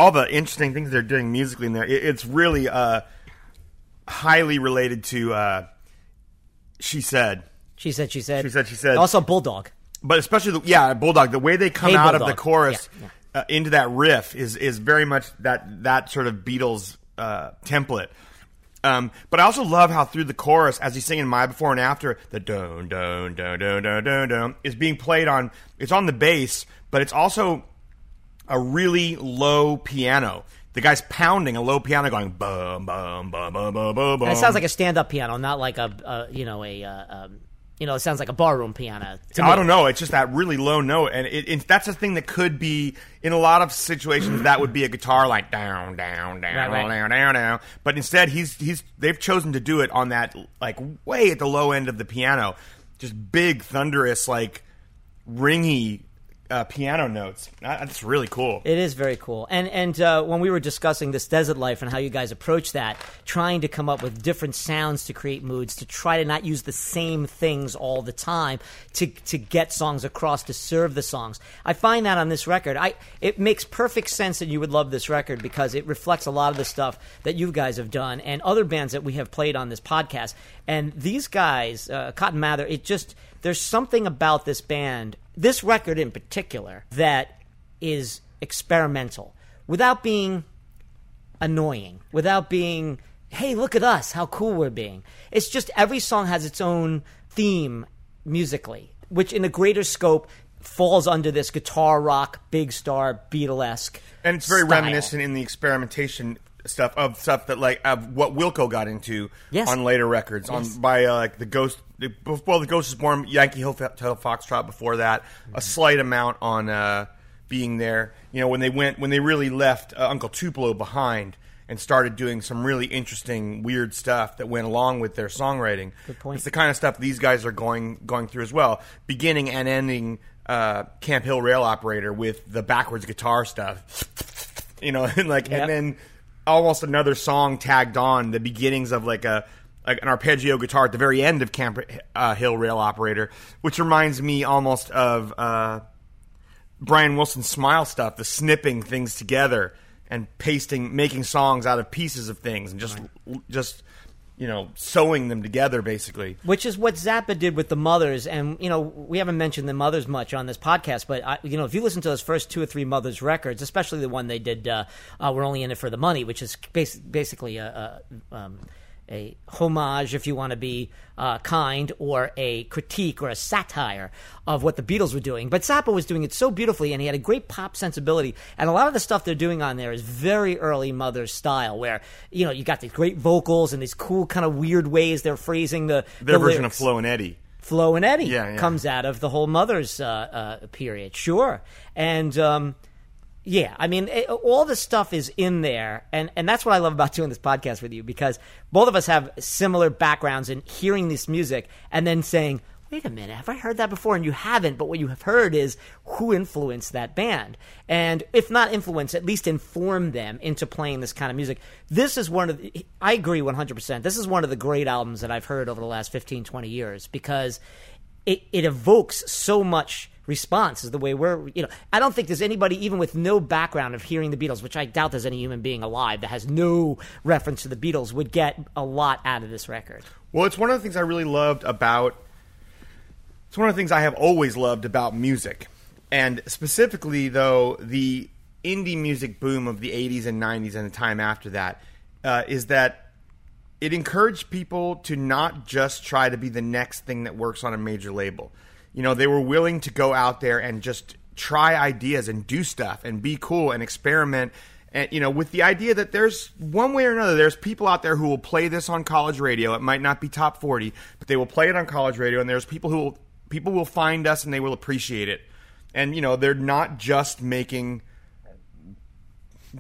all the interesting things they're doing musically in there. It, it's really uh, highly related to uh, "She Said," She said, she said. She said, she said. Also, Bulldog. but especially the, yeah, Bulldog. The way they come Hey, out of the chorus Yeah, Uh, into that riff is is very much that that sort of Beatles uh, template. Um, but I also love how through the chorus, as he's singing "My Before and After," the don don don don don don don is being played on. It's on the bass, but it's also a really low piano. The guy's pounding a low piano, going bum bum bum bum bum bum. And it sounds like a stand-up piano, not like a, uh, you know, a, uh, um, you know, it sounds like a barroom piano. I don't know. It's just that really low note, and it, it, that's a thing that could be in a lot of situations. that would be a guitar like down, down, down, Right, right. down, down, down. But instead, he's he's they've chosen to do it on that like way at the low end of the piano, just big thunderous like ringy uh, piano notes. That's really cool. It is very cool. And and uh, when we were discussing this desert life and how you guys approach that, trying to come up with different sounds to create moods, to try to not use the same things all the time, to to get songs across, to serve the songs. I find that on this record, I it makes perfect sense that you would love this record because it reflects a lot of the stuff that you guys have done and other bands that we have played on this podcast. And these guys, uh, Cotton Mather, it just there's something about this band, this record in particular, that is experimental without being annoying, without being, hey, look at us, how cool we're being. It's just every song has its own theme musically, which in a greater scope falls under this guitar rock, big star, Beatlesque. and it's very style. reminiscent in the experimentation stuff of stuff that like of what Wilco got into Yes. on later records on by uh, like the Ghost. Well, the Ghost is born. Yankee Hotel Foxtrot before that. A slight amount on uh, being there. You know when they went when they really left uh, Uncle Tupelo behind and started doing some really interesting weird stuff that went along with their songwriting. Good point. It's the kind of stuff these guys are going going through as well, beginning and ending uh, Camp Hill Rail Operator with the backwards guitar stuff. You know, *laughs* and like Yep. and then almost another song tagged on the beginnings of like a like an arpeggio guitar at the very end of Camp uh, Hill Rail Operator, which reminds me almost of uh, Brian Wilson's Smile stuff, the snipping things together and pasting, making songs out of pieces of things and just just you know sewing them together basically. which is what Zappa did with the Mothers. And you know, we haven't mentioned the Mothers much on this podcast, but I, you know, if you listen to those first two or three Mothers records, especially the one they did, uh, uh, "We're Only in It for the Money," which is bas- basically a. a um, a homage, if you want to be uh, kind, or a critique or a satire of what the Beatles were doing. But Zappa was doing it so beautifully, and he had a great pop sensibility. And a lot of the stuff they're doing on there is very early Mother's style, where you know you got these great vocals and these cool kind of weird ways they're phrasing the Their the version lyrics. of Flo and Eddie. Flo and Eddie Yeah, yeah. comes out of the whole mother's uh, uh, period, sure. And um, yeah, I mean, it, all the stuff is in there, and and that's what I love about doing this podcast with you because both of us have similar backgrounds in hearing this music and then saying. Wait a minute, have I heard that before? And you haven't, but what you have heard is who influenced that band. And if not influence, at least inform them into playing this kind of music. This is one of the, I agree 100%. This is one of the great albums that I've heard over the last 15, 20 years because it, it evokes so much response is the way we're you know i don't think there's anybody even with no background of hearing the beatles which i doubt there's any human being alive that has no reference to the beatles would get a lot out of this record Well, it's one of the things I really loved about. It's one of the things I have always loved about music, and specifically though the indie music boom of the '80s and '90s and the time after that uh, is that it encouraged people to not just try to be the next thing that works on a major label. You know, they were willing to go out there and just try ideas and do stuff and be cool and experiment. And, you know, with the idea that there's one way or another, there's people out there who will play this on college radio. It might not be top 40, but they will play it on college radio. And there's people who will, people will find us and they will appreciate it. And, you know, they're not just making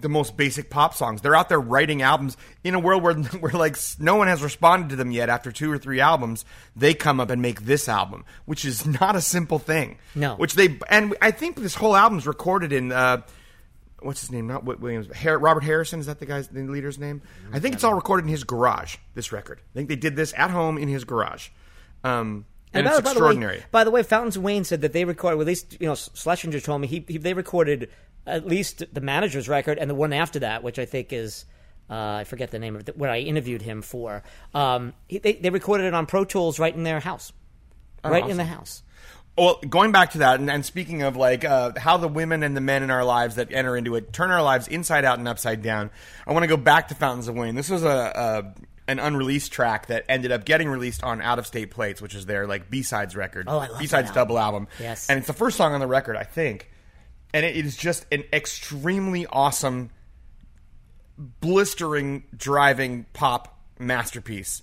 the most basic pop songs. They're out there writing albums in a world where *laughs* where like no one has responded to them yet after two or three albums. They come up and make this album, which is *laughs* not a simple thing. No. which they and I think this whole album's recorded in. Uh, What's his name? Not Whit Williams. Har- Robert Harrison is that the guy's the leader's name? I think it's all recorded in his garage. This record. I think they did this at home in his garage, um, and, by, it's by extraordinary. The way, by the way, Fountains of Wayne said that they recorded, well, at least you know, Schlesinger told me he, he they recorded at least the manager's record and the one after that, which I think is uh, I forget the name of it, what I interviewed him for. Um, he, they, they recorded it on Pro Tools right in their house, right in the house. Well, going back to that, and, and speaking of like uh, how the women and the men in our lives that enter into it turn our lives inside out and upside down, I want to go back to Fountains of Wayne. This was a, a an unreleased track that ended up getting released on Out of State Plates, which is their like B sides record, Oh, I love B sides double album. Yes. and it's the first song on the record, I think, and it is just an extremely awesome, blistering, driving pop masterpiece.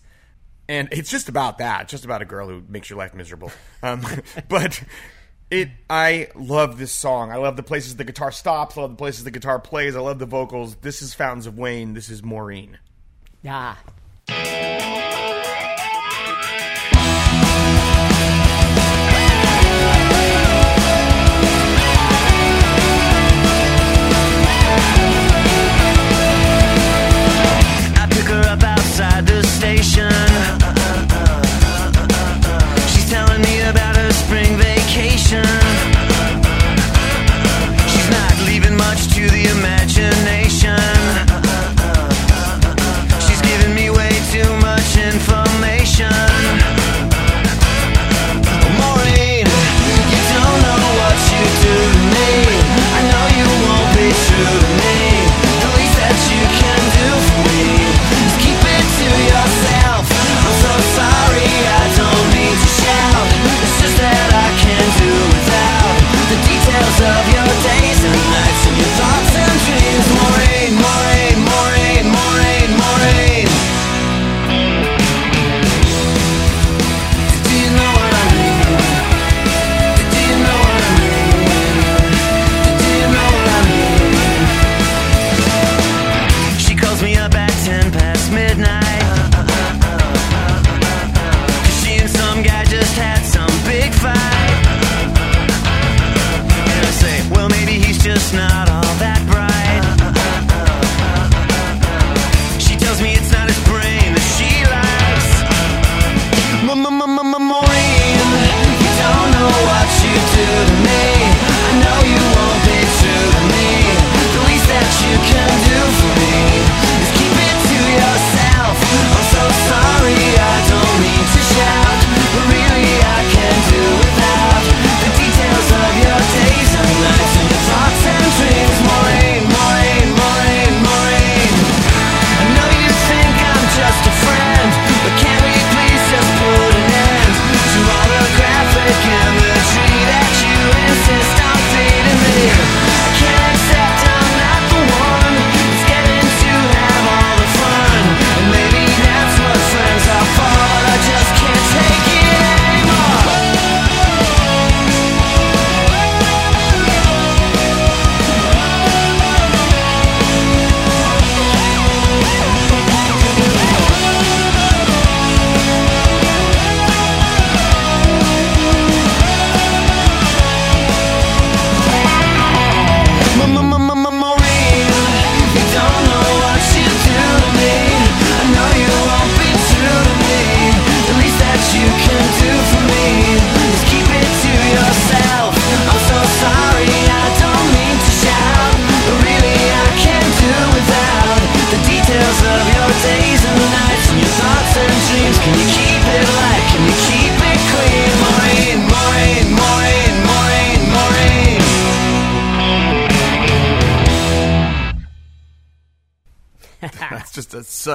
And it's just about that just about a girl who makes your life miserable. *laughs* Um, *laughs* but it i love this song. I love the places the guitar stops. I love the places the guitar plays. I love the vocals. This is fountains of wayne. This is maureen. Ah, station.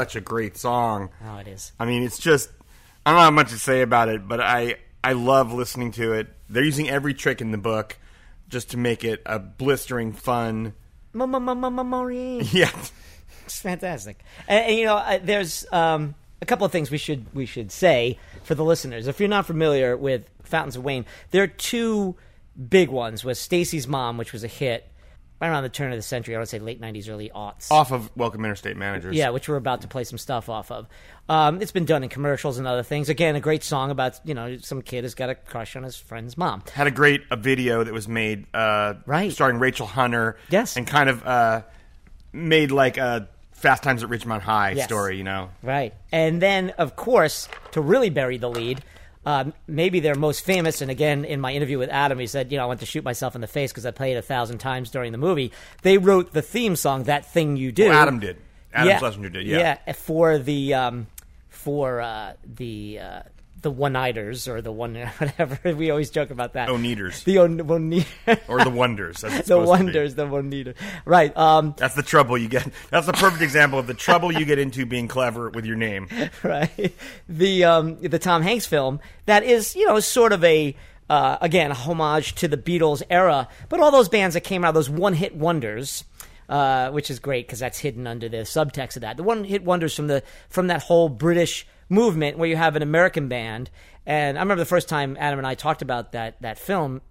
Such a great song. Oh, it is. I mean, it's just I don't have much to say about it, but I I love listening to it. They're using every trick in the book just to make it a blistering fun. Maureen. *laughs* Yeah, It's fantastic. And, and, you know, there's um, a couple of things we should we should say for the listeners. If you're not familiar with Fountains of Wayne, there are two big ones. Was Stacy's Mom, which was a hit right around the turn of the century. I would say late '90s, early aughts. off of Welcome Interstate Managers. Yeah, which we're about to play some stuff off of. Um, it's been done in commercials and other things. Again, a great song about you know some kid has got a crush on his friend's mom. had a great a video that was made, uh, Right. starring Rachel Hunter. Yes. and kind of uh, made like a Fast Times at Ridgemont High Yes. story. You know, Right. And then, of course, to really bury the lead, um, maybe their most famous, and again, in my interview with Adam, he said, you know, I want to shoot myself in the face because I played it a thousand times during the movie. They wrote the theme song, That Thing You Do. Well, Adam did. Adam yeah, Schlesinger did. Yeah. Yeah. for the, um, for uh, the, uh, the one-nighters or the one *laughs* whatever we always joke about that Oneders. the on, one *laughs* or the Wonders. the supposed to be. wonders the one right um That's the trouble you get. That's the perfect example of the trouble you get into being clever with your name. *laughs* right? The um, the Tom Hanks film that is you know sort of a uh, again a homage to the Beatles era, but all those bands that came out, those one hit wonders. Uh, which is great because that's hidden under the subtext of that. The one hit wonders from the from that whole British movement where you have an American band, and I remember the first time Adam and I talked about that that film.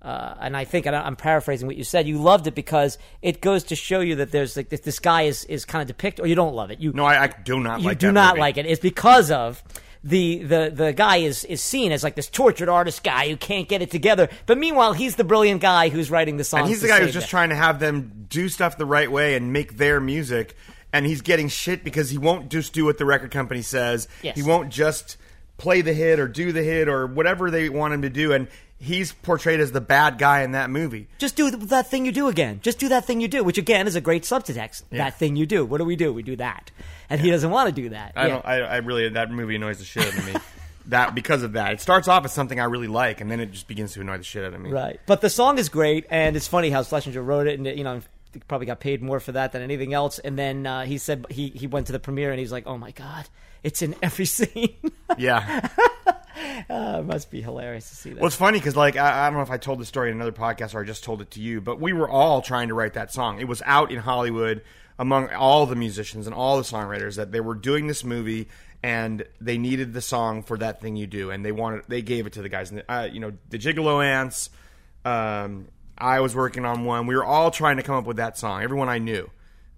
Uh, and I think and I'm paraphrasing what you said. You loved it because it goes to show you that there's like this, this guy is is kind of depicted, or you don't love it. You No, I, I do not you like do not movie. like it. It's because of the the the guy is is seen as like this tortured artist guy who can't get it together. But meanwhile, he's the brilliant guy who's writing the songs. And he's the guy who's just them. trying to have them do stuff the right way and make their music. And he's getting shit because he won't just do what the record company says. Yes. He won't just play the hit or do the hit or whatever they want him to do. And he's portrayed as the bad guy in that movie. Just do th- that thing you do again. Just do that thing you do, which again is a great subtext. Yeah. That thing you do. What do we do? We do that, and he doesn't want to do that. I Yeah. don't. I, I really that movie annoys the shit out of me. *laughs* that because of that, it starts off as something I really like, and then it just begins to annoy the shit out of me. Right. But the song is great, and it's funny how Schlesinger wrote it, and you know, he probably got paid more for that than anything else. And then uh, he said he he went to the premiere, and he's like, "Oh my god, it's in every *laughs* scene." Yeah. *laughs* Uh, it must be hilarious to see that. Well, it's funny because, like, I, I don't know if I told the story in another podcast or I just told it to you, but we were all trying to write that song. It was out in Hollywood among all the musicians and all the songwriters that they were doing this movie and they needed the song for that thing you do, and they wanted they gave it to the guys. And uh, you know, the Gigolo Aunts. Um, I was working on one. We were all trying to come up with that song. Everyone I knew,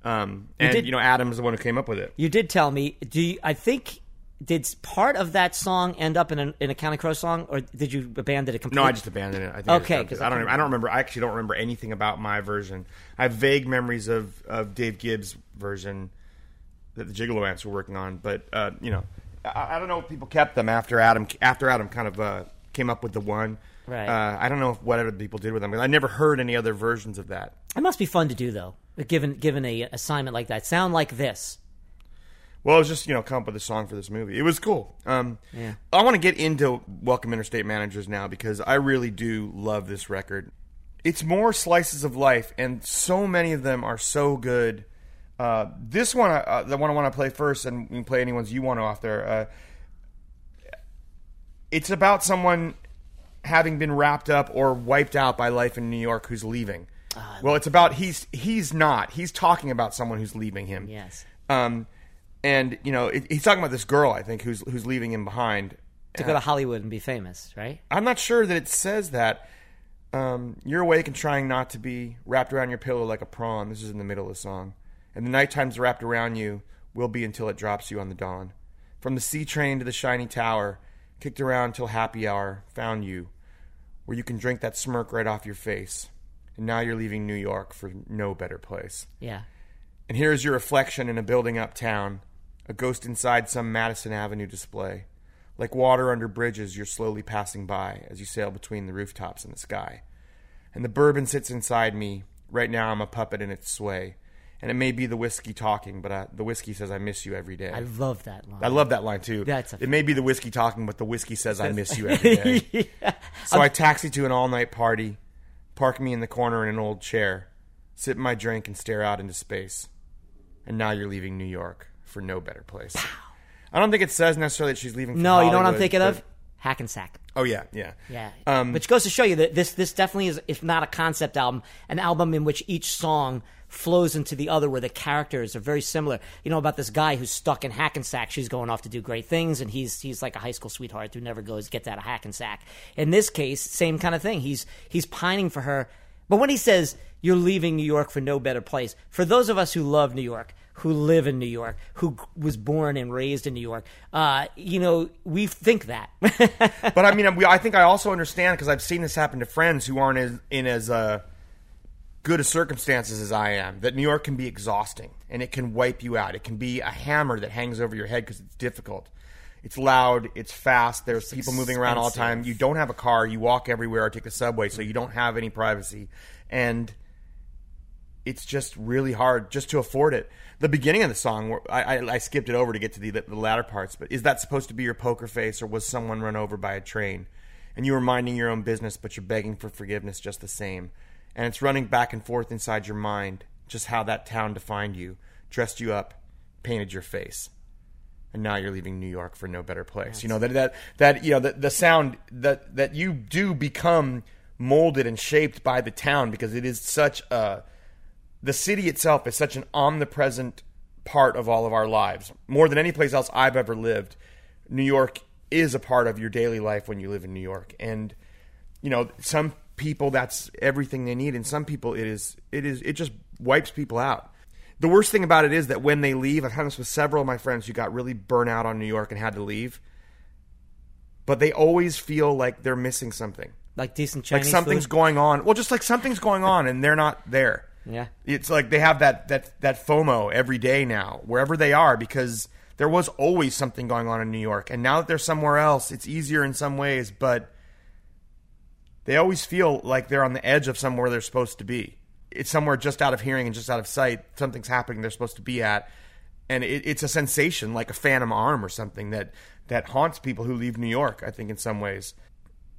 um, and did- you know, Adam's the one who came up with it. you did tell me. Do you, I think did part of that song end up in a, in a Counting Crow song, or did you abandon it completely? No. I just abandoned it. I think Okay, I, just 'cause dumped it. I I don't. I don't remember. I actually don't remember anything about my version. I have vague memories of, of Dave Gibbs' version that the Gigolo Aunts were working on, but uh, you know, I, I don't know if people kept them after Adam. After Adam kind of uh, came up with the one. Right. Uh, I don't know what other people did with them. I never heard any other versions of that. It must be fun to do though, given given a assignment like that. Sound like this. Well, it was just you know come up with a song for this movie. It was cool. Um, Yeah. I want to get into Welcome Interstate Managers now because I really do love this record. It's more slices of life, and so many of them are so good. Uh, this one, uh, the one I want to play first, and we can play any ones you want off there. Uh, it's about someone having been wrapped up or wiped out by life in New York who's leaving. well, it's about he's he's not. He's talking about someone who's leaving him. Yes. Um, and you know, it, he's talking about this girl, I think, who's who's leaving him behind. To go to Hollywood and be famous, right? I'm not sure that it says that. Um, you're awake and trying not to be wrapped around your pillow like a prawn. This is in the middle of the song. And the night time's wrapped around you will be until it drops you on the dawn. From the C train to the shiny tower, kicked around till happy hour, found you, where you can drink that smirk right off your face. And now you're leaving New York for no better place. Yeah. And here is your reflection in a building uptown, a ghost inside some Madison Avenue display. Like water under bridges, you're slowly passing by as you sail between the rooftops and the sky. And the bourbon sits inside me. Right now, I'm a puppet in its sway. And it may be the whiskey talking, but I, the whiskey says I miss you every day. I love that line. I love that line too. That's a- it may be the whiskey talking, but the whiskey says I miss you every day. *laughs* So I taxi to an all night party, park me in the corner in an old chair, sip my drink and stare out into space. And now you're leaving New York for no better place. I don't think it says necessarily that she's leaving. For No, you know what I'm thinking of? Hackensack. Oh yeah, yeah, Yeah. Um, Which goes to show you that this this definitely is, if not a concept album, an album in which each song flows into the other, where the characters are very similar. You know about this guy who's stuck in Hackensack. She's going off to do great things, and he's he's like a high school sweetheart who never goes gets out of Hackensack. In this case, same kind of thing. He's he's pining for her. But when he says you're leaving New York for no better place, for those of us who love New York, who live in New York, who was born and raised in New York, uh, you know, we think that. *laughs* but I mean, I think I also understand because I've seen this happen to friends who aren't as, in as uh, good a circumstances as I am. That New York can be exhausting and it can wipe you out. It can be a hammer that hangs over your head because it's difficult. It's loud. It's fast. There's people moving around all the time. You don't have a car. You walk everywhere or take the subway, so you don't have any privacy. And it's just really hard just to afford it. The beginning of the song, where I, I, I skipped it over to get to the, the latter parts, but is that supposed to be your poker face, or was someone run over by a train? And you were minding your own business, but you're begging for forgiveness just the same. And it's running back and forth inside your mind, just how that town defined you, dressed you up, painted your face. And now you're leaving New York for no better place. You know that that that you know the, the sound that that you do become molded and shaped by the town because it is such a the city itself is such an omnipresent part of all of our lives. More than any place else I've ever lived, New York is a part of your daily life when you live in New York. And you know, some people that's everything they need, and some people it is it is it just wipes people out. The worst thing about it is that when they leave, I've had this with several of my friends who got really burnt out on New York and had to leave. But they always feel like they're missing something. like decent Like something's food. going on. Well, just like something's going on and they're not there. Yeah. It's like they have that that that FOMO every day now, wherever they are, because there was always something going on in New York, and now that they're somewhere else, it's easier in some ways, but they always feel like they're on the edge of somewhere they're supposed to be. It's somewhere just out of hearing and just out of sight. Something's happening they're supposed to be at, and it, it's a sensation like a phantom arm or something that that haunts people who leave New York. I think in some ways,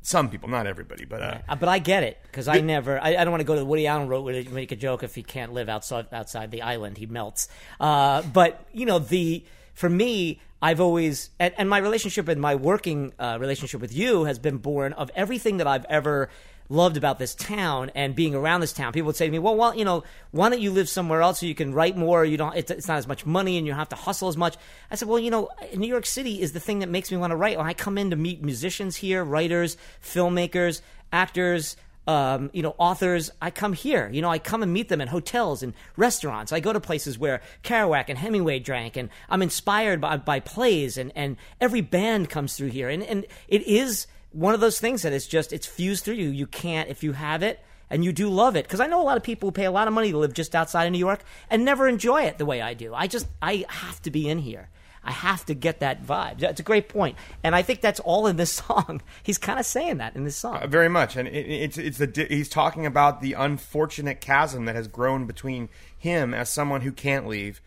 some people, not everybody, but uh, Uh, but I get it because I never. I, I don't want to go to Woody Allen wrote where make a joke if he can't live outside outside the island, he melts. Uh, but you know the for me, I've always and, and my relationship and my working uh, relationship with you has been born of everything that I've ever loved about this town and being around this town. People would say to me, "Well, well, you know, why don't you live somewhere else so you can write more? You don't. It's, it's not as much money, and you don't have to hustle as much." I said, "Well, you know, New York City is the thing that makes me want to write. When I come in to meet musicians here, writers, filmmakers, actors." Um, you know, authors, I come here. You know, I come and meet them in hotels and restaurants. I go to places where Kerouac and Hemingway drank, and I'm inspired by, by plays, and, and every band comes through here. And, and it is one of those things that is just, it's fused through you. You can't, if you have it, and you do love it. Because I know a lot of people who pay a lot of money to live just outside of New York and never enjoy it the way I do. I just, I have to be in here. I have to get that vibe. That's a great point, and I think that's all in this *laughs* song. He's kind of saying that in this song. Uh, very much, and it, it's it's he's talking about the unfortunate chasm that has grown between him as someone who can't leave,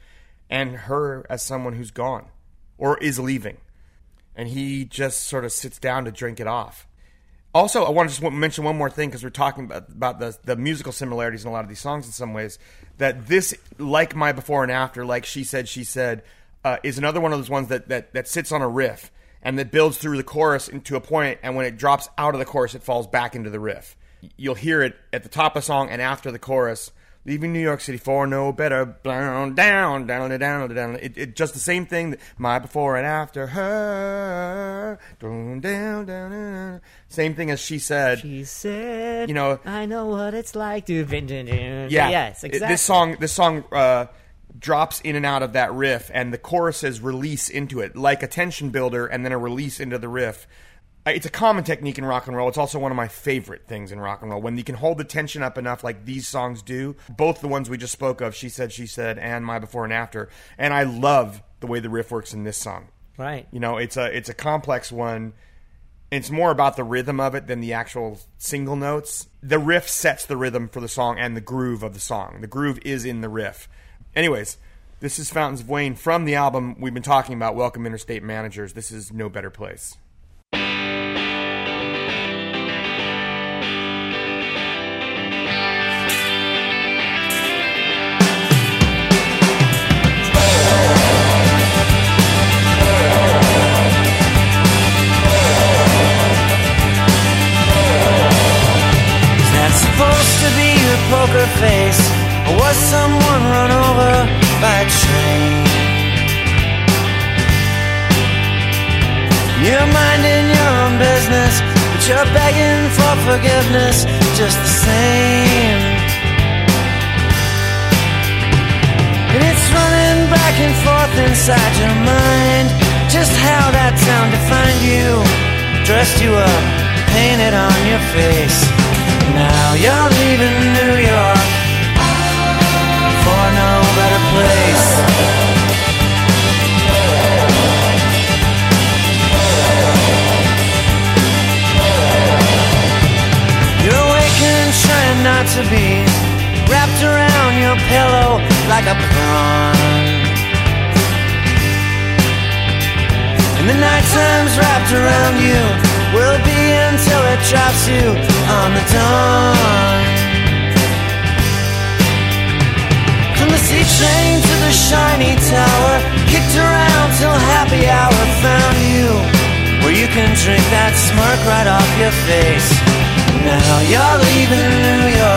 and her as someone who's gone or is leaving, and he just sort of sits down to drink it off. Also, I want to just mention one more thing because we're talking about, about the the musical similarities in a lot of these songs in some ways. That this, like my before and after, like she said, she said, uh, is another one of those ones that, that that sits on a riff and that builds through the chorus into a point, and when it drops out of the chorus, it falls back into the riff. You'll hear it at the top of the song and after the chorus. Leaving New York City for no better, down, down, down, down, down. It, it just the same thing. That my before and after her, down, down, down, down. Same thing as she said. She said, You know- I know what it's like to. Yeah, yes, It- exactly. This song, this song uh, drops in and out of that riff, and the choruses release into it like a tension builder, and then a release into the riff. Uh, It's a common technique in rock and roll. It's also one of my favorite things in rock and roll when you can hold the tension up enough, like these songs do. Both the ones we just spoke of, she said, she said, and my before and after. And I love the way the riff works in this song. Right. You know, it's a it's a complex one. It's more about the rhythm of it than the actual single notes. The riff sets the rhythm for the song and the groove of the song. The groove is in the riff. Anyways, this is Fountains of Wayne from the album we've been talking about, Welcome Interstate Managers. This is No Better Place. poker face was someone run over by a train. You're minding your own business, but you're begging for forgiveness just the same. And it's running back and forth inside your mind, just how that town defined you, dressed you up, painted on your face. Now you're leaving New York for no better place. You're waking, trying not to be wrapped around your pillow like a prawn. And the night time's wrapped around you will be until it drops you on the dawn. Train to the shiny tower, kicked around till happy hour found you, where you can drink that smirk right off your face. Now you're leaving New York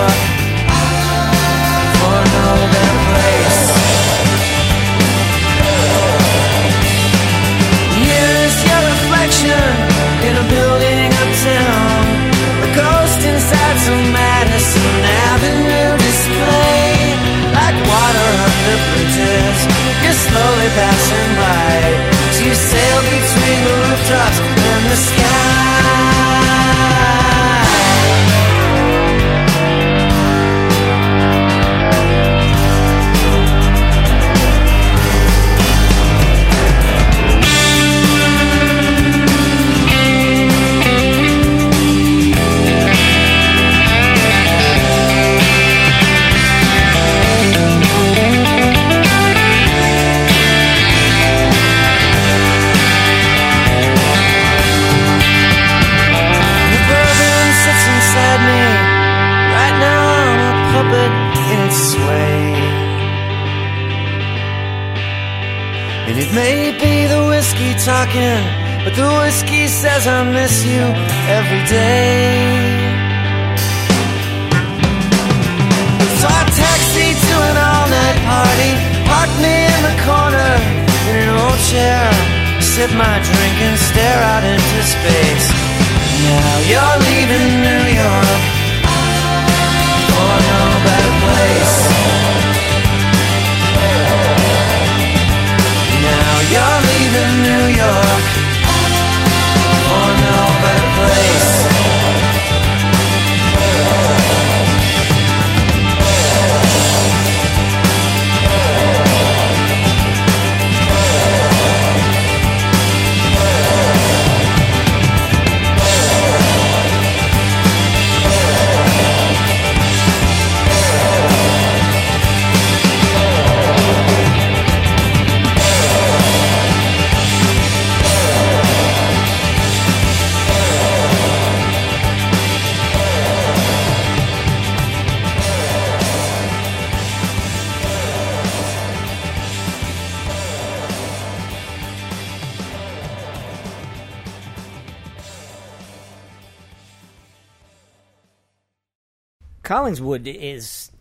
Collingwood is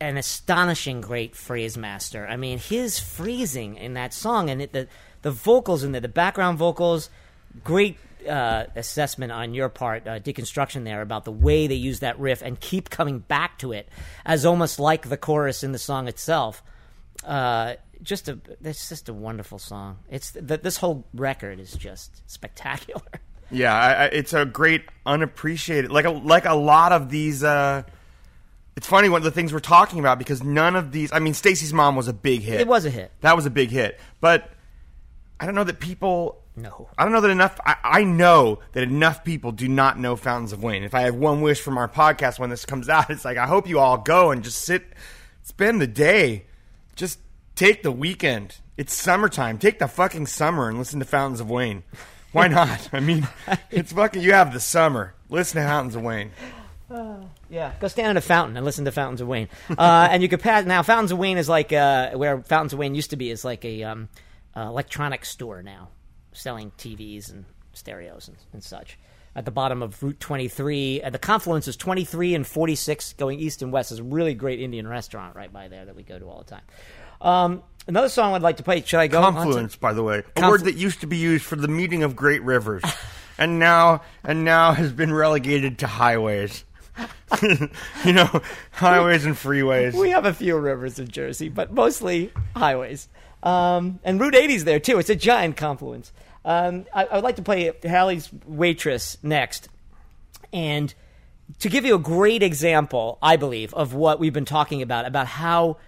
an astonishing great phrase master. I mean, his phrasing in that song and it, the the vocals in there, the background vocals, great uh, assessment on your part, uh, deconstruction there about the way they use that riff and keep coming back to it as almost like the chorus in the song itself. Uh, just a, it's just a wonderful song. It's th- this whole record is just spectacular. *laughs* Yeah, I, I, it's a great unappreciated like a, like a lot of these. Uh, it's funny one of the things we're talking about because none of these. I mean, Stacy's mom was a big hit. It was a hit. That was a big hit, but I don't know that people. No. I don't know that enough. I, I know that enough people do not know Fountains of Wayne. If I have one wish from our podcast when this comes *laughs* out, it's like I hope you all go and just sit, spend the day, just take the weekend. It's summertime. Take the fucking summer and listen to Fountains of Wayne. Why not? I mean, *laughs* it's fucking. You have the summer. Listen to Fountains of Wayne. *sighs* Yeah, go stand at a fountain and listen to Fountains of Wayne. Uh, and you could pass now. Fountains of Wayne is like uh, where Fountains of Wayne used to be is like a um, uh, electronic store now, selling TVs and stereos and, and such. At the bottom of Route 23, at the confluence is 23 and 46, going east and west. Is a really great Indian restaurant right by there that we go to all the time. Um, another song I'd like to play. Should I go? Confluence, by the way, a Conflu- word that used to be used for the meeting of great rivers. *laughs* and now and now has been relegated to highways. *laughs* you know, highways and freeways. We have a few rivers in Jersey, but mostly highways. Um, and Route 80's there too. It's a giant confluence. Um, I, I would like to play Halley's Waitress next. And to give you a great example, I believe, of what we've been talking about, about how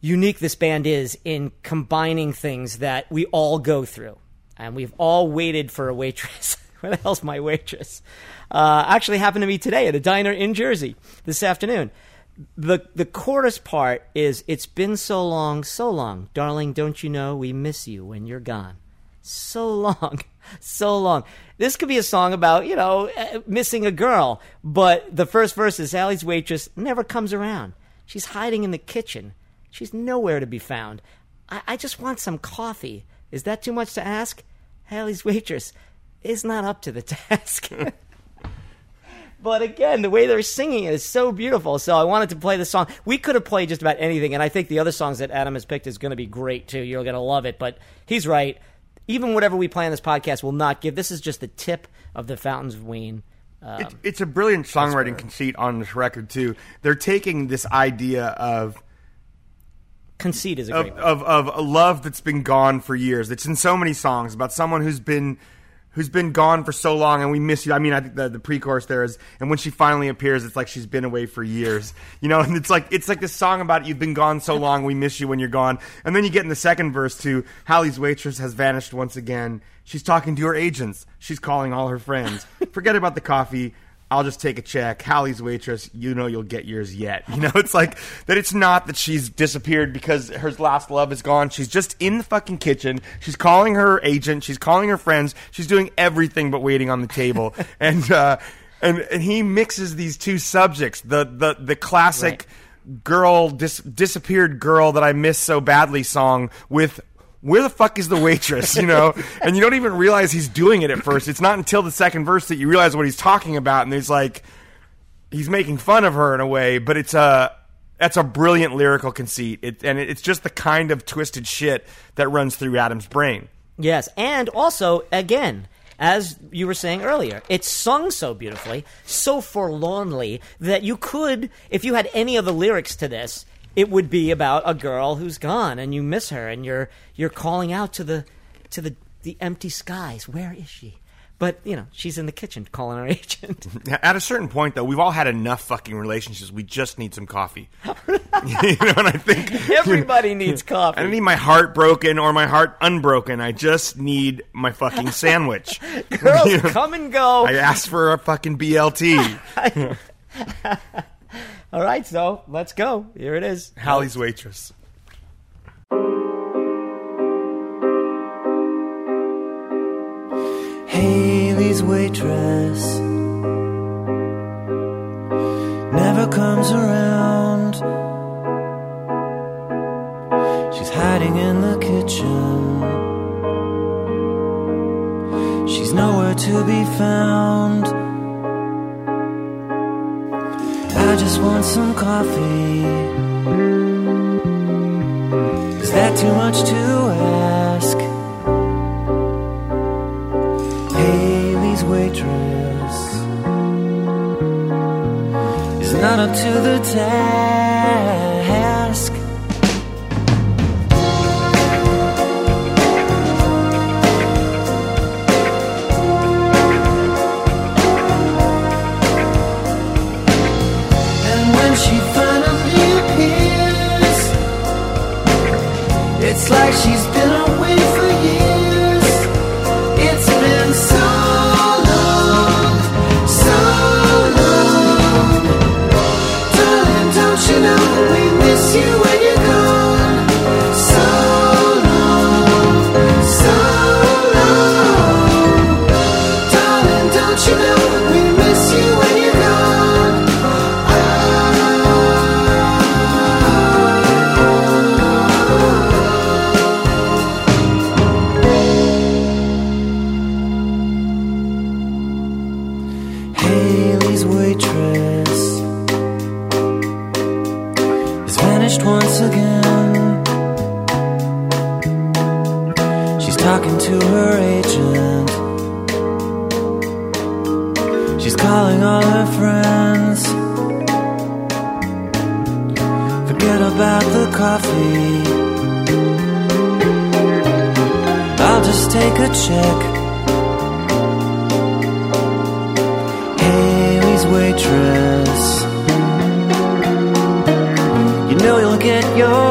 unique this band is in combining things that we all go through. And we've all waited for a waitress. *laughs* Where the hell's my waitress? Uh, actually happened to me today at a diner in Jersey this afternoon. The the chorus part is it's been so long, so long, darling, don't you know we miss you when you're gone. So *laughs* long, so long. This could be a song about, you know, eh, missing a girl, but the first verse is Sally's waitress never comes around. She's hiding in the kitchen. She's nowhere to be found. I, I just want some coffee. Is that too much to ask? Halley's waitress is not up to the *laughs* task. *laughs* but again, the way they're singing it is so beautiful. So I wanted to play the song. We could have played just about anything, and I think the other songs that Adam has picked is going to be great too. You're going to love it. But he's right. Even whatever we play on this podcast will not give. This is just the tip of the fountains of Wayne. Um, It's, it's a brilliant songwriting conceit on this record too. They're taking this idea of conceit is a of, of of a love that's been gone for years. It's in so many songs about someone who's been who's been gone for so long and we miss you. I mean, I think the, the pre-chorus there is, and when she finally appears, it's like she's been away for years. You know, *laughs* and it's like it's like this song about you've been gone so long, we miss you when you're gone. And then you get in the second verse to Halley's waitress has vanished once again. She's talking to her agents. She's calling all her friends. *laughs* Forget about the coffee. I'll just take a check. Halley's waitress, you know you'll get yours yet. *laughs* You know, it's like that it's not that she's disappeared because her last love is gone. She's just in the fucking kitchen. She's calling her agent. She's calling her friends. She's doing everything but waiting on the table. *laughs* and, uh, and, and he mixes these two subjects, the, the, the classic girl, dis- disappeared girl that I miss so badly song with where the fuck is the waitress? You know, *laughs* and you don't even realize he's doing it at first. It's not until the second verse that you realize what he's talking about, and he's like he's making fun of her in a way, but it's a that's a brilliant lyrical conceit, it, and it's just the kind of twisted shit that runs through Adam's brain. Yes, and also again, as you were saying earlier, it's sung so beautifully, so forlornly that you could, if you had any of the lyrics to this, it would be about a girl who's gone and you miss her and you're you're calling out to the to the the empty skies. Where is she? But you know, she's in the kitchen calling her *laughs* agent. *laughs* At a certain point, though, we've all had enough fucking relationships. We just need some coffee. *laughs* you know, and I think Everybody needs coffee. I don't need my heart broken or my heart unbroken. I just need my fucking sandwich. Girls come and go. I asked for a fucking BLT. All right, so let's go. Here it is. Halley's waitress. Halley's waitress never comes around. She's hiding in the kitchen. She's nowhere to be found. Just want some coffee. Is that too much to ask? Halley's waitress is not up to the task. Check. Halley's waitress. You know you'll get yours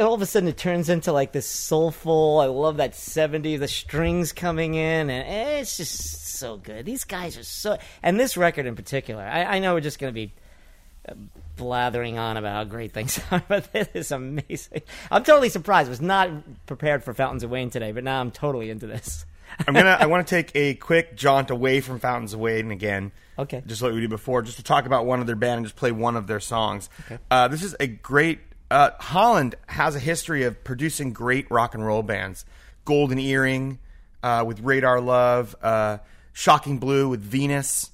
all of a sudden it turns into like this soulful. I love that 70s, the strings coming in, and it's just so good. These guys are so. And this record in particular, I, I know we're just going to be uh, blathering on about how great things *laughs* are, but this is amazing. I'm totally surprised. I was not prepared for Fountains of Wayne today, but now I'm totally into this. I'm gonna. I *laughs* want to take a quick jaunt away from Fountains of Wayne again. Okay. Just like we did before, just to talk about one of their band and just play one of their songs. Uh, this is a great. Uh, Holland has a history of producing great rock and roll bands. Golden Earring uh, with Radar Love, uh, Shocking Blue with Venus,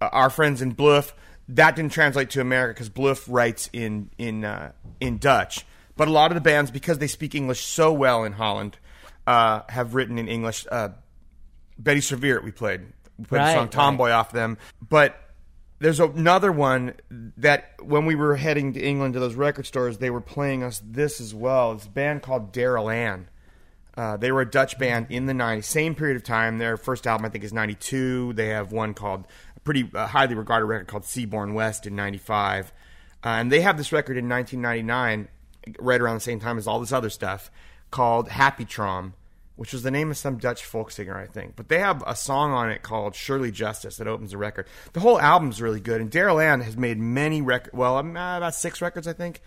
uh, our friends in BLØF. That didn't translate to America because BLØF writes in in uh, in Dutch. But a lot of the bands, because they speak English so well in Holland, uh, have written in English. Uh, Bettie Serveert, we played. We played Right, the song Tomboy off them. But there's another one that when we were heading to England to those record stores, they were playing us this as well. It's a band called Daryll-Ann. Uh, they were a Dutch band in the 90s, same period of time. Their first album, I think, is 92. They have one called, a pretty uh, highly regarded record called Seaborne West in 95. Uh, and they have this record in 1999, right around the same time as all this other stuff, called Happy Traum, which was the name of some Dutch folk singer, I think. But they have a song on it called Surely Justice that opens the record. The whole album's really good. And Daryll-Ann has made many records, well, um, uh, about six records, I think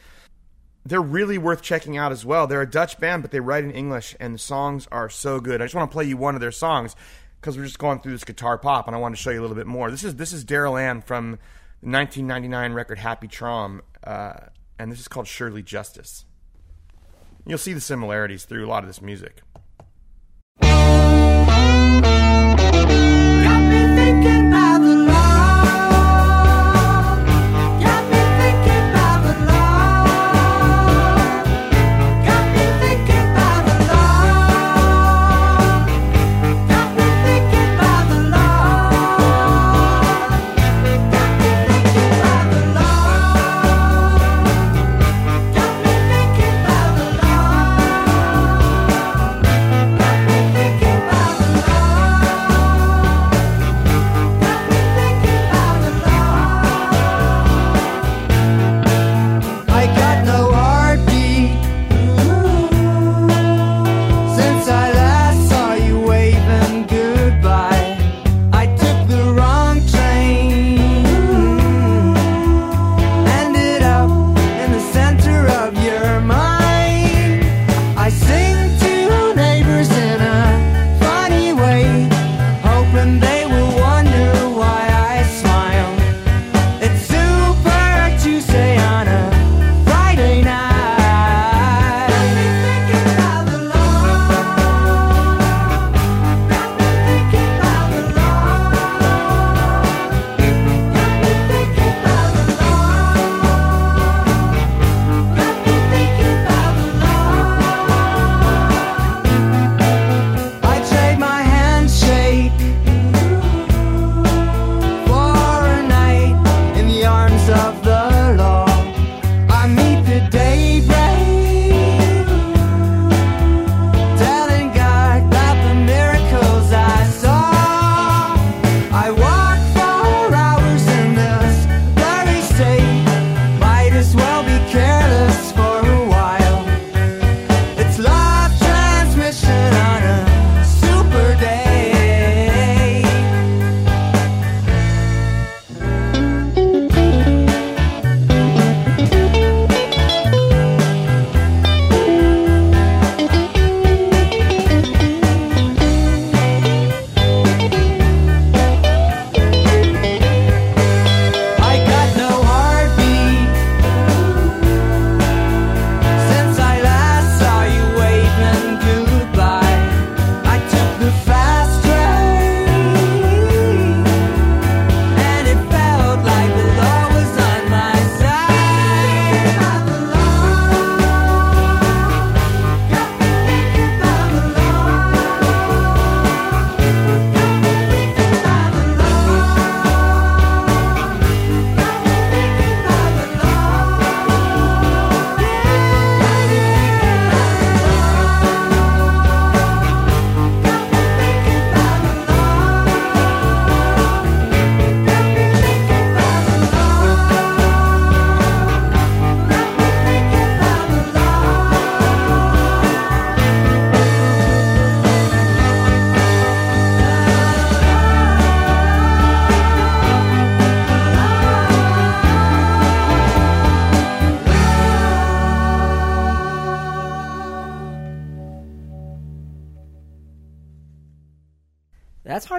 they're really worth checking out as well. They're a Dutch band, but they write in English, and the songs are so good. I just want to play you one of their songs because we're just going through this guitar pop, and I want to show you a little bit more. This is this is Daryll-Ann from the 1999 record Happy Traum, uh, and this is called Surely Justice. You'll see the similarities through a lot of this music. Got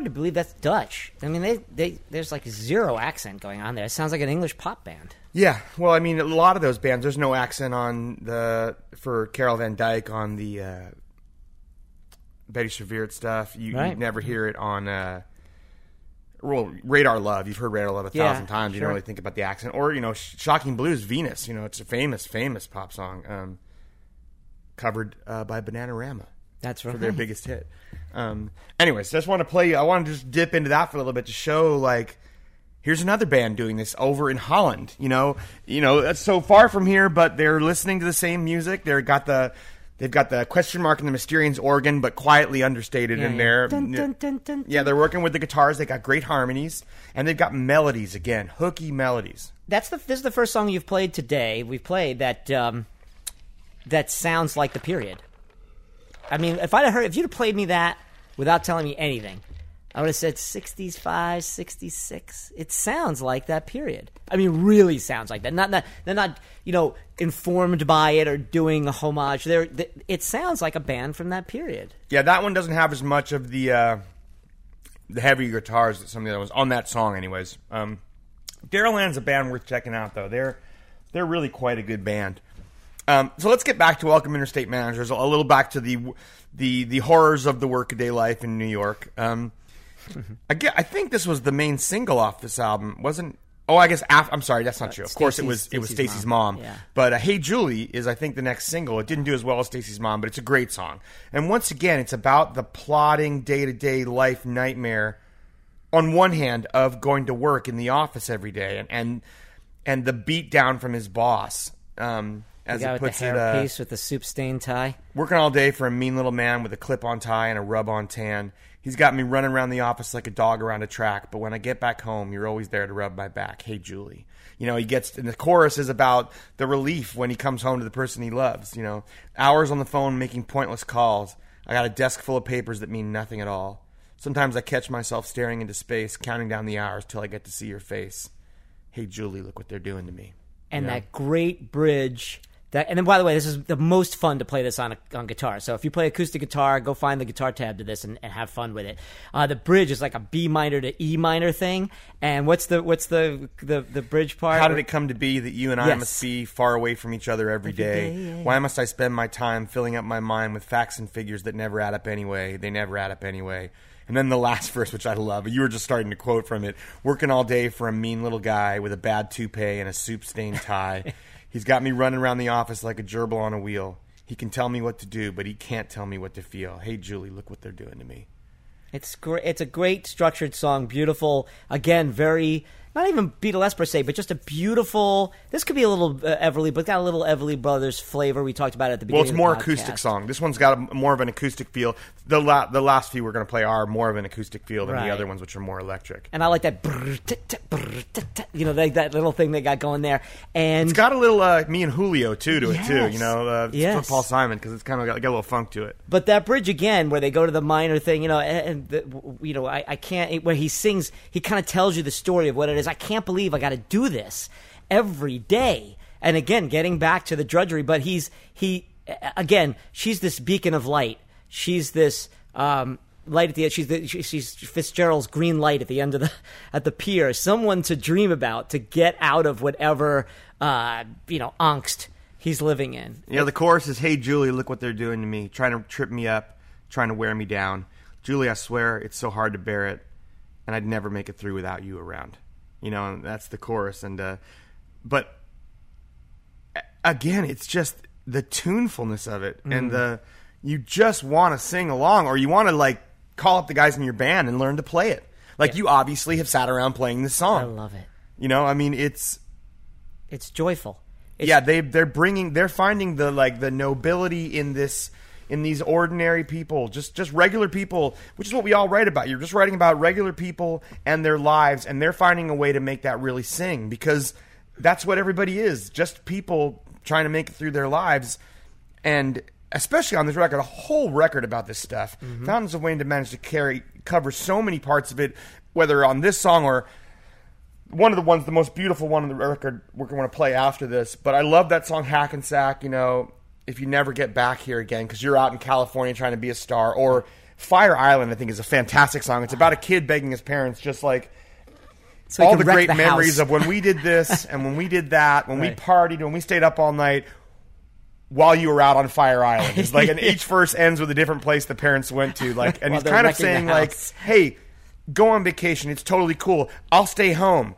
hard to believe. That's Dutch. I mean, they, they there's like zero accent going on there. It sounds like an English pop band. Yeah, well, I mean, a lot of those bands, there's no accent on the for Carol van Dyk on the uh, Bettie Serveert stuff. You, you never hear it on. Uh, well, Radar Love. You've heard Radar Love a Yeah, thousand times. You sure. don't really think about the accent, or you know, Shocking Blues, Venus. You know, it's a famous, famous pop song, um, covered uh, by Bananarama That's right. for their biggest hit. Um, anyways, just want to play. I want to just dip into that for a little bit to show like here's another band doing this over in Holland. You know, you know that's so far from here, but they're listening to the same music. They're got the they've got the question mark and the Mysterians organ, but quietly understated Yeah, in yeah. there. Dun, dun, dun, Yeah, they're working with the guitars. They got great harmonies, and they've got melodies again, hooky melodies. That's the this is the first song you've played today. We've played that um, that sounds like the period. I mean, if I'd have heard if you'd have played me that without telling me anything, I would have said 65, 66. It sounds like that period. I mean, really sounds like that. Not not they're not you know informed by it or doing a homage. They're, th it sounds like a band from that period. Yeah, that one doesn't have as much of the uh, the heavy guitars that some of the other ones on that song, anyways. Um, Daryll-Ann's a band worth checking out, though. They're they're really quite a good band. Um, so let's get back to Welcome Interstate Managers. A little back to the the the horrors of the workaday life in New York. Um, *laughs* I, get, I think this was the main single off this album, wasn't? Oh, I guess af- I'm sorry, that's not true. Of course, it was Stacey's- it was Stacey's Stacy's mom. mom. Yeah. But uh, Hey Julie is, I think, the next single. It didn't do as well as Stacy's Mom, but it's a great song. And once again, it's about the plodding day to day life nightmare, on one hand, of going to work in the office every day and and, and the beat down from his boss. Um, as The guy it with puts the it, hair uh, piece with the soup stain tie. working all day for a mean little man with a clip on tie and a rub on tan. He's got me running around the office like a dog around a track, but when I get back home, you're always there to rub my back. Hey, Julie. You know, he gets, and the chorus is about the relief when he comes home to the person he loves. You know, hours on the phone making pointless calls. I got a desk full of papers that mean nothing at all. Sometimes I catch myself staring into space, counting down the hours till I get to see your face. Hey, Julie, look what they're doing to me. and that great bridge. That, and then, by the way, this is the most fun to play this on a, on guitar. So if you play acoustic guitar, go find the guitar tab to this and, and have fun with it. Uh, the bridge is like a B minor to E minor thing. And what's the what's the the, the bridge part? How did it come to be that you and I Yes. must be far away from each other every day? day, yeah. Why must I spend my time filling up my mind with facts and figures that never add up anyway? They never add up anyway. And then the last *laughs* verse, which I love, you were just starting to quote from it working all day for a mean little guy with a bad toupee and a soup stained tie. *laughs* He's got me running around the office like a gerbil on a wheel. He can tell me what to do, but he can't tell me what to feel. Hey, Julie, look what they're doing to me. It's great. It's a great structured song. Beautiful. Again, very not even Beatlesque per se, but just a beautiful. This could be a little uh, Everly, but got a little Everly Brothers flavor. We talked about it at the beginning. Well, it's more acoustic song. This one's got a, more of an acoustic feel. The la- the last few we're going to play are more of an acoustic feel than Right. the other ones, which are more electric. and I like that. You know, that, that little thing they got going there. And It's got a little uh, me and Julio too to it too. You know, uh, Yes. for Paul Simon because it's kind of got, got a little funk to it. But that bridge again, where they go to the minor thing, you know, and, and the, you know, I, I can't. Where he sings, he kind of tells you the story of what it is. I can't believe I got to do this every day. And again, getting back to the drudgery, but he's he again. She's this beacon of light. She's this um, light at the end. She's the, she's Fitzgerald's green light at the end of the *laughs* at the pier. Someone to dream about to get out of whatever uh, you know angst he's living in. Know, the chorus is, "Hey Julie, look what they're doing to me, trying to trip me up, trying to wear me down. Julie, I swear it's so hard to bear it, and I'd never make it through without you around." You know, and that's the chorus, and uh, but again, it's just the tunefulness of it, and the you just want to sing along, or you want to like call up the guys in your band and learn to play it. Like you obviously have sat around playing this song. I love it. You know, I mean, it's It's joyful. It's, yeah they they're bringing they're finding the like the nobility in this in these ordinary people just just regular people which is what we all write about you're just writing about regular people and their lives and they're finding a way to make that really sing because that's what everybody is just people trying to make it through their lives and especially on this record a whole record about this stuff mm-hmm. fountains of wayne to manage to carry cover so many parts of it whether on this song or one of the ones, the most beautiful one on the record, we're going to play after this. But I love that song Hackensack. You know, if you never get back here again because you're out in California trying to be a star, or Fire Island, I think, is a fantastic song. It's about a kid begging his parents, just like So all the great the memories of when we did this *laughs* and when we did that, when we Right. partied, when we stayed up all night while you were out on Fire Island. It's like, and *laughs* each verse ends with a different place the parents went to. Like, and he's kind of saying like, "Hey, go on vacation. It's totally cool. I'll stay home."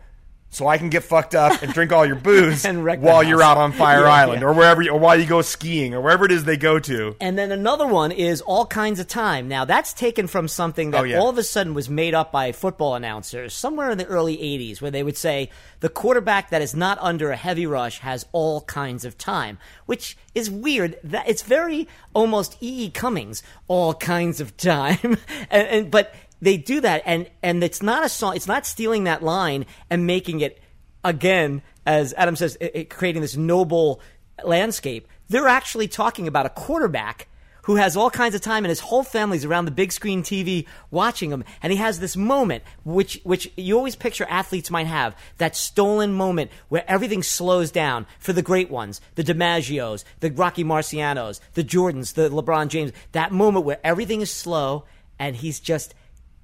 So I can get fucked up and drink all your booze *laughs* And wreck the while you're out on Fire Yeah, Island yeah. or wherever, you, or while you go skiing or wherever it is they go to. And then another one is All Kinds of Time. Now, that's taken from something that Oh, yeah. all of a sudden was made up by football announcers somewhere in the early 80s, where they would say, the quarterback that is not under a heavy rush has all kinds of time, which is weird. That It's very almost E. E. Cummings, all kinds of time. *laughs* and, and But they do that, and, and it's not a song, it's not stealing that line and making it again, as Adam says, it, it- creating this noble landscape. They're actually talking about a quarterback who has all kinds of time, and his whole family's around the big screen TV watching him. And he has this moment, which which you always picture athletes might have, that stolen moment where everything slows down for the great ones, the DiMaggios, the Rocky Marcianos, the Jordans, the LeBron James. That moment where everything is slow, and he's just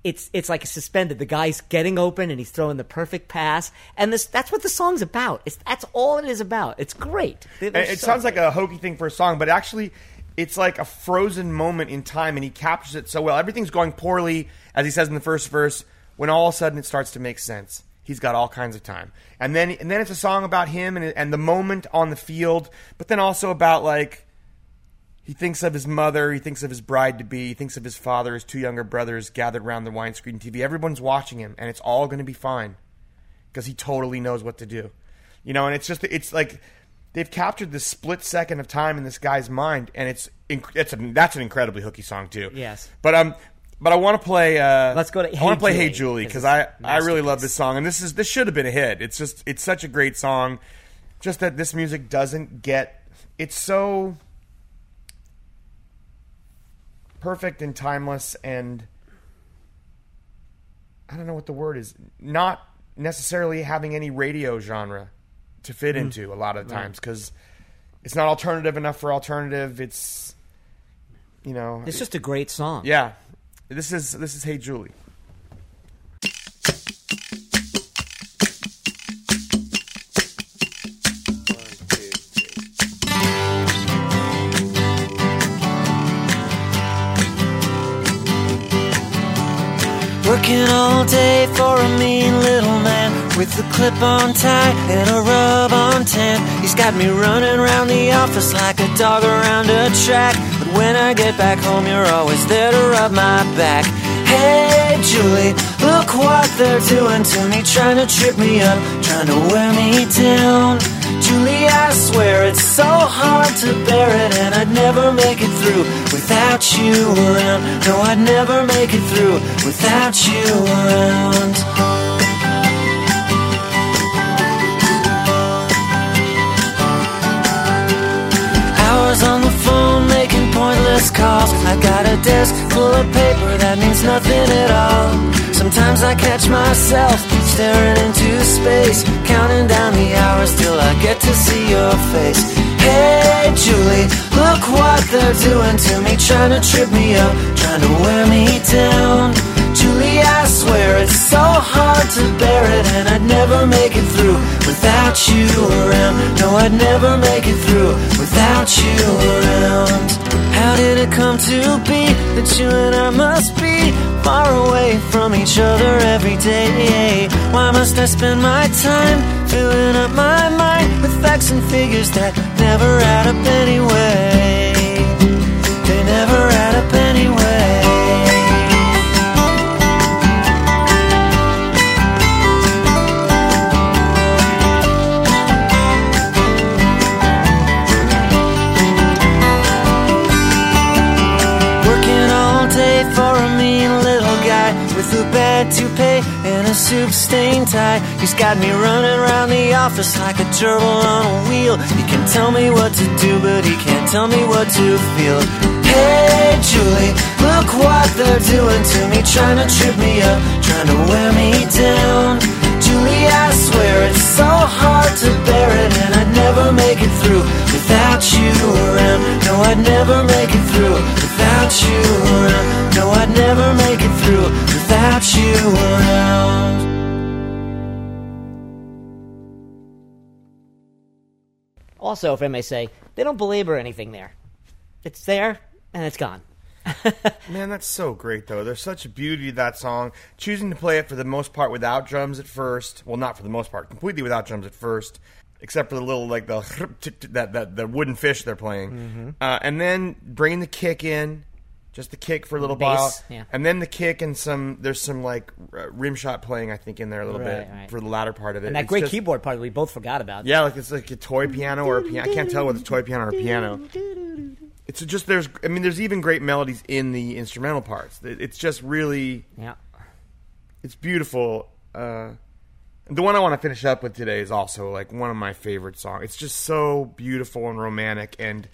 it's it's like suspended. The guy's getting open and he's throwing the perfect pass, and this that's what the song's about. It's that's all it is about. It's great. They're it so sounds like a hokey thing for a song, but actually, it's like a frozen moment in time, and he captures it so well. Everything's going poorly, as he says in the first verse, when all of a sudden it starts to make sense. He's got all kinds of time, and then and then it's a song about him and and the moment on the field, but then also about like he thinks of his mother, he thinks of his bride to be, he thinks of his father, his two younger brothers gathered around the widescreen TV. Everyone's watching him, and it's all going to be fine because he totally knows what to do. You know, and it's just it's like they've captured this split second of time in this guy's mind, and it's, it's a, that's an incredibly hooky song too. Yes. but um, but I want to play. Uh, Let's go to I Hey want to play Hey Julie, Julie 'cause because I I really love this song, and this is this should have been a hit. It's just it's such a great song. Just that this music doesn't get. It's so perfect and timeless and I don't know what the word is. Not necessarily having any radio genre to fit hmm. into a lot of times because it's not alternative enough for alternative. It's you know, it's just a great song. yeah. This is this is Hey Julie. Working all day for a mean little man with a clip on tie and a rub on tan. He's got me running around the office like a dog around a track. But when I get back home, you're always there to rub my back. Hey, Julie, look what they're doing to me, trying to trip me up, trying to wear me down. Julie, I swear it's so hard to bear it, and I'd never make it through without you around. No, I'd never make it through without you around. Hours on the phone making pointless calls. I got a desk full of paper that means nothing at all. Sometimes I catch myself staring into space, counting down the hours till I get to see your face. Hey, Julie, look what they're doing to me, trying to trip me up, trying to wear me down. I swear it's so hard to bear it, and I'd never make it through without you around. No, I'd never make it through without you around. How did it come to be that you and I must be far away from each other every day? Why must I spend my time filling up my mind with facts and figures that never add up anyway? tube stain tie. He's got me running around the office like a gerbil on a wheel. He can tell me what to do, but he can't tell me what to feel. Hey, Julie, look what they're doing to me, trying to trip me up, trying to wear me down. Julie, I swear it's so hard to bear it, and I'd never make it through without you around. No, I'd never make it through without you around. No, I'd never make it through without you around. Also, if I may say, they don't belabor anything there. It's there and it's gone. *laughs* Man, that's so great though. There's such a beauty to that song. Choosing to play it for the most part without drums at first. Well, not for the most part, completely without drums at first, except for the little like the *laughs* that that the wooden fish they're playing, Mm-hmm. uh, and then bringing the kick in, just the kick for a little Bass, while, yeah. and then the kick and some there's some like rim shot playing I think in there a little Right, bit right. for the latter part of it. And that It's great just- keyboard part we both forgot about. yeah, like it's like a toy piano or a piano. I can't tell whether it's a toy piano or a piano. It's just there's I mean there's even great melodies in the instrumental parts. It's just really Yeah. it's beautiful. Uh, the one I want to finish up with today is also like one of my favorite songs. It's just so beautiful and romantic, and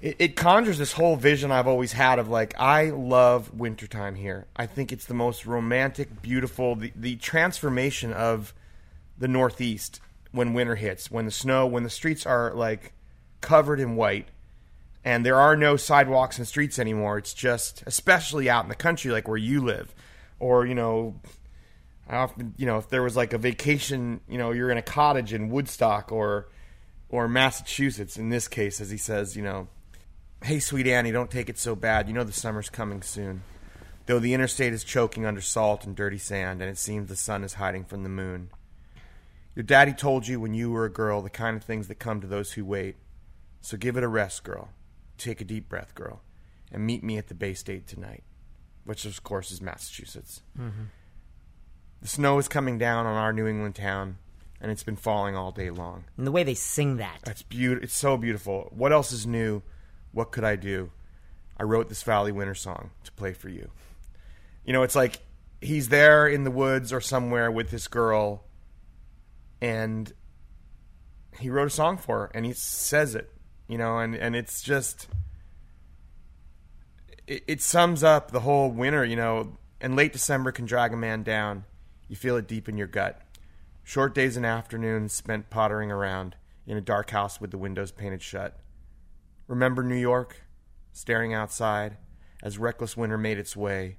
it, it conjures this whole vision I've always had of like I love wintertime here. I think it's the most romantic, beautiful, the, the transformation of the Northeast when winter hits, when the snow, when the streets are like covered in white and there are no sidewalks and streets anymore. It's just, especially out in the country, like where you live, or you know, I often, you know, if there was like a vacation, you know, you're in a cottage in Woodstock or or Massachusetts. In this case, as he says, you know, hey, sweet Annie, don't take it so bad. You know the summer's coming soon. Though the interstate is choking under salt and dirty sand, and it seems the sun is hiding from the moon. Your daddy told you when you were a girl the kind of things that come to those who wait. So give it a rest, girl. Take a deep breath, girl, and meet me at the Bay State tonight, which of course is Massachusetts. Mm-hmm. The snow is coming down on our New England town, and it's been falling all day long. And the way they sing that. That's beautiful. It's so beautiful. What else is new? What could I do? I wrote this Valley Winter song to play for you. You know, it's like he's there in the woods or somewhere with this girl, and he wrote a song for her, and he says it. You know, and and it's just it, it sums up the whole winter. You know, and late December can drag a man down. You feel it deep in your gut. Short days and afternoons spent pottering around in a dark house with the windows painted shut. Remember New York? Staring outside as reckless winter made its way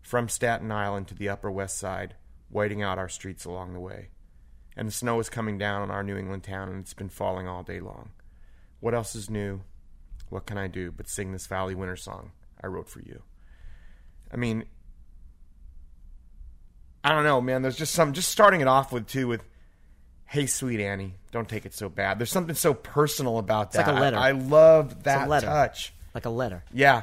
from Staten Island to the Upper West Side, whiting out our streets along the way. And the snow is coming down on our New England town, and it's been falling all day long. What else is new? What can I do but sing this Valley Winter song I wrote for you? I mean, I don't know, man. There's just some, just starting it off with, too, with, hey, sweet Annie, don't take it so bad. There's something so personal about like that. Like a letter. I, I love that letter. touch. Like a letter. Yeah.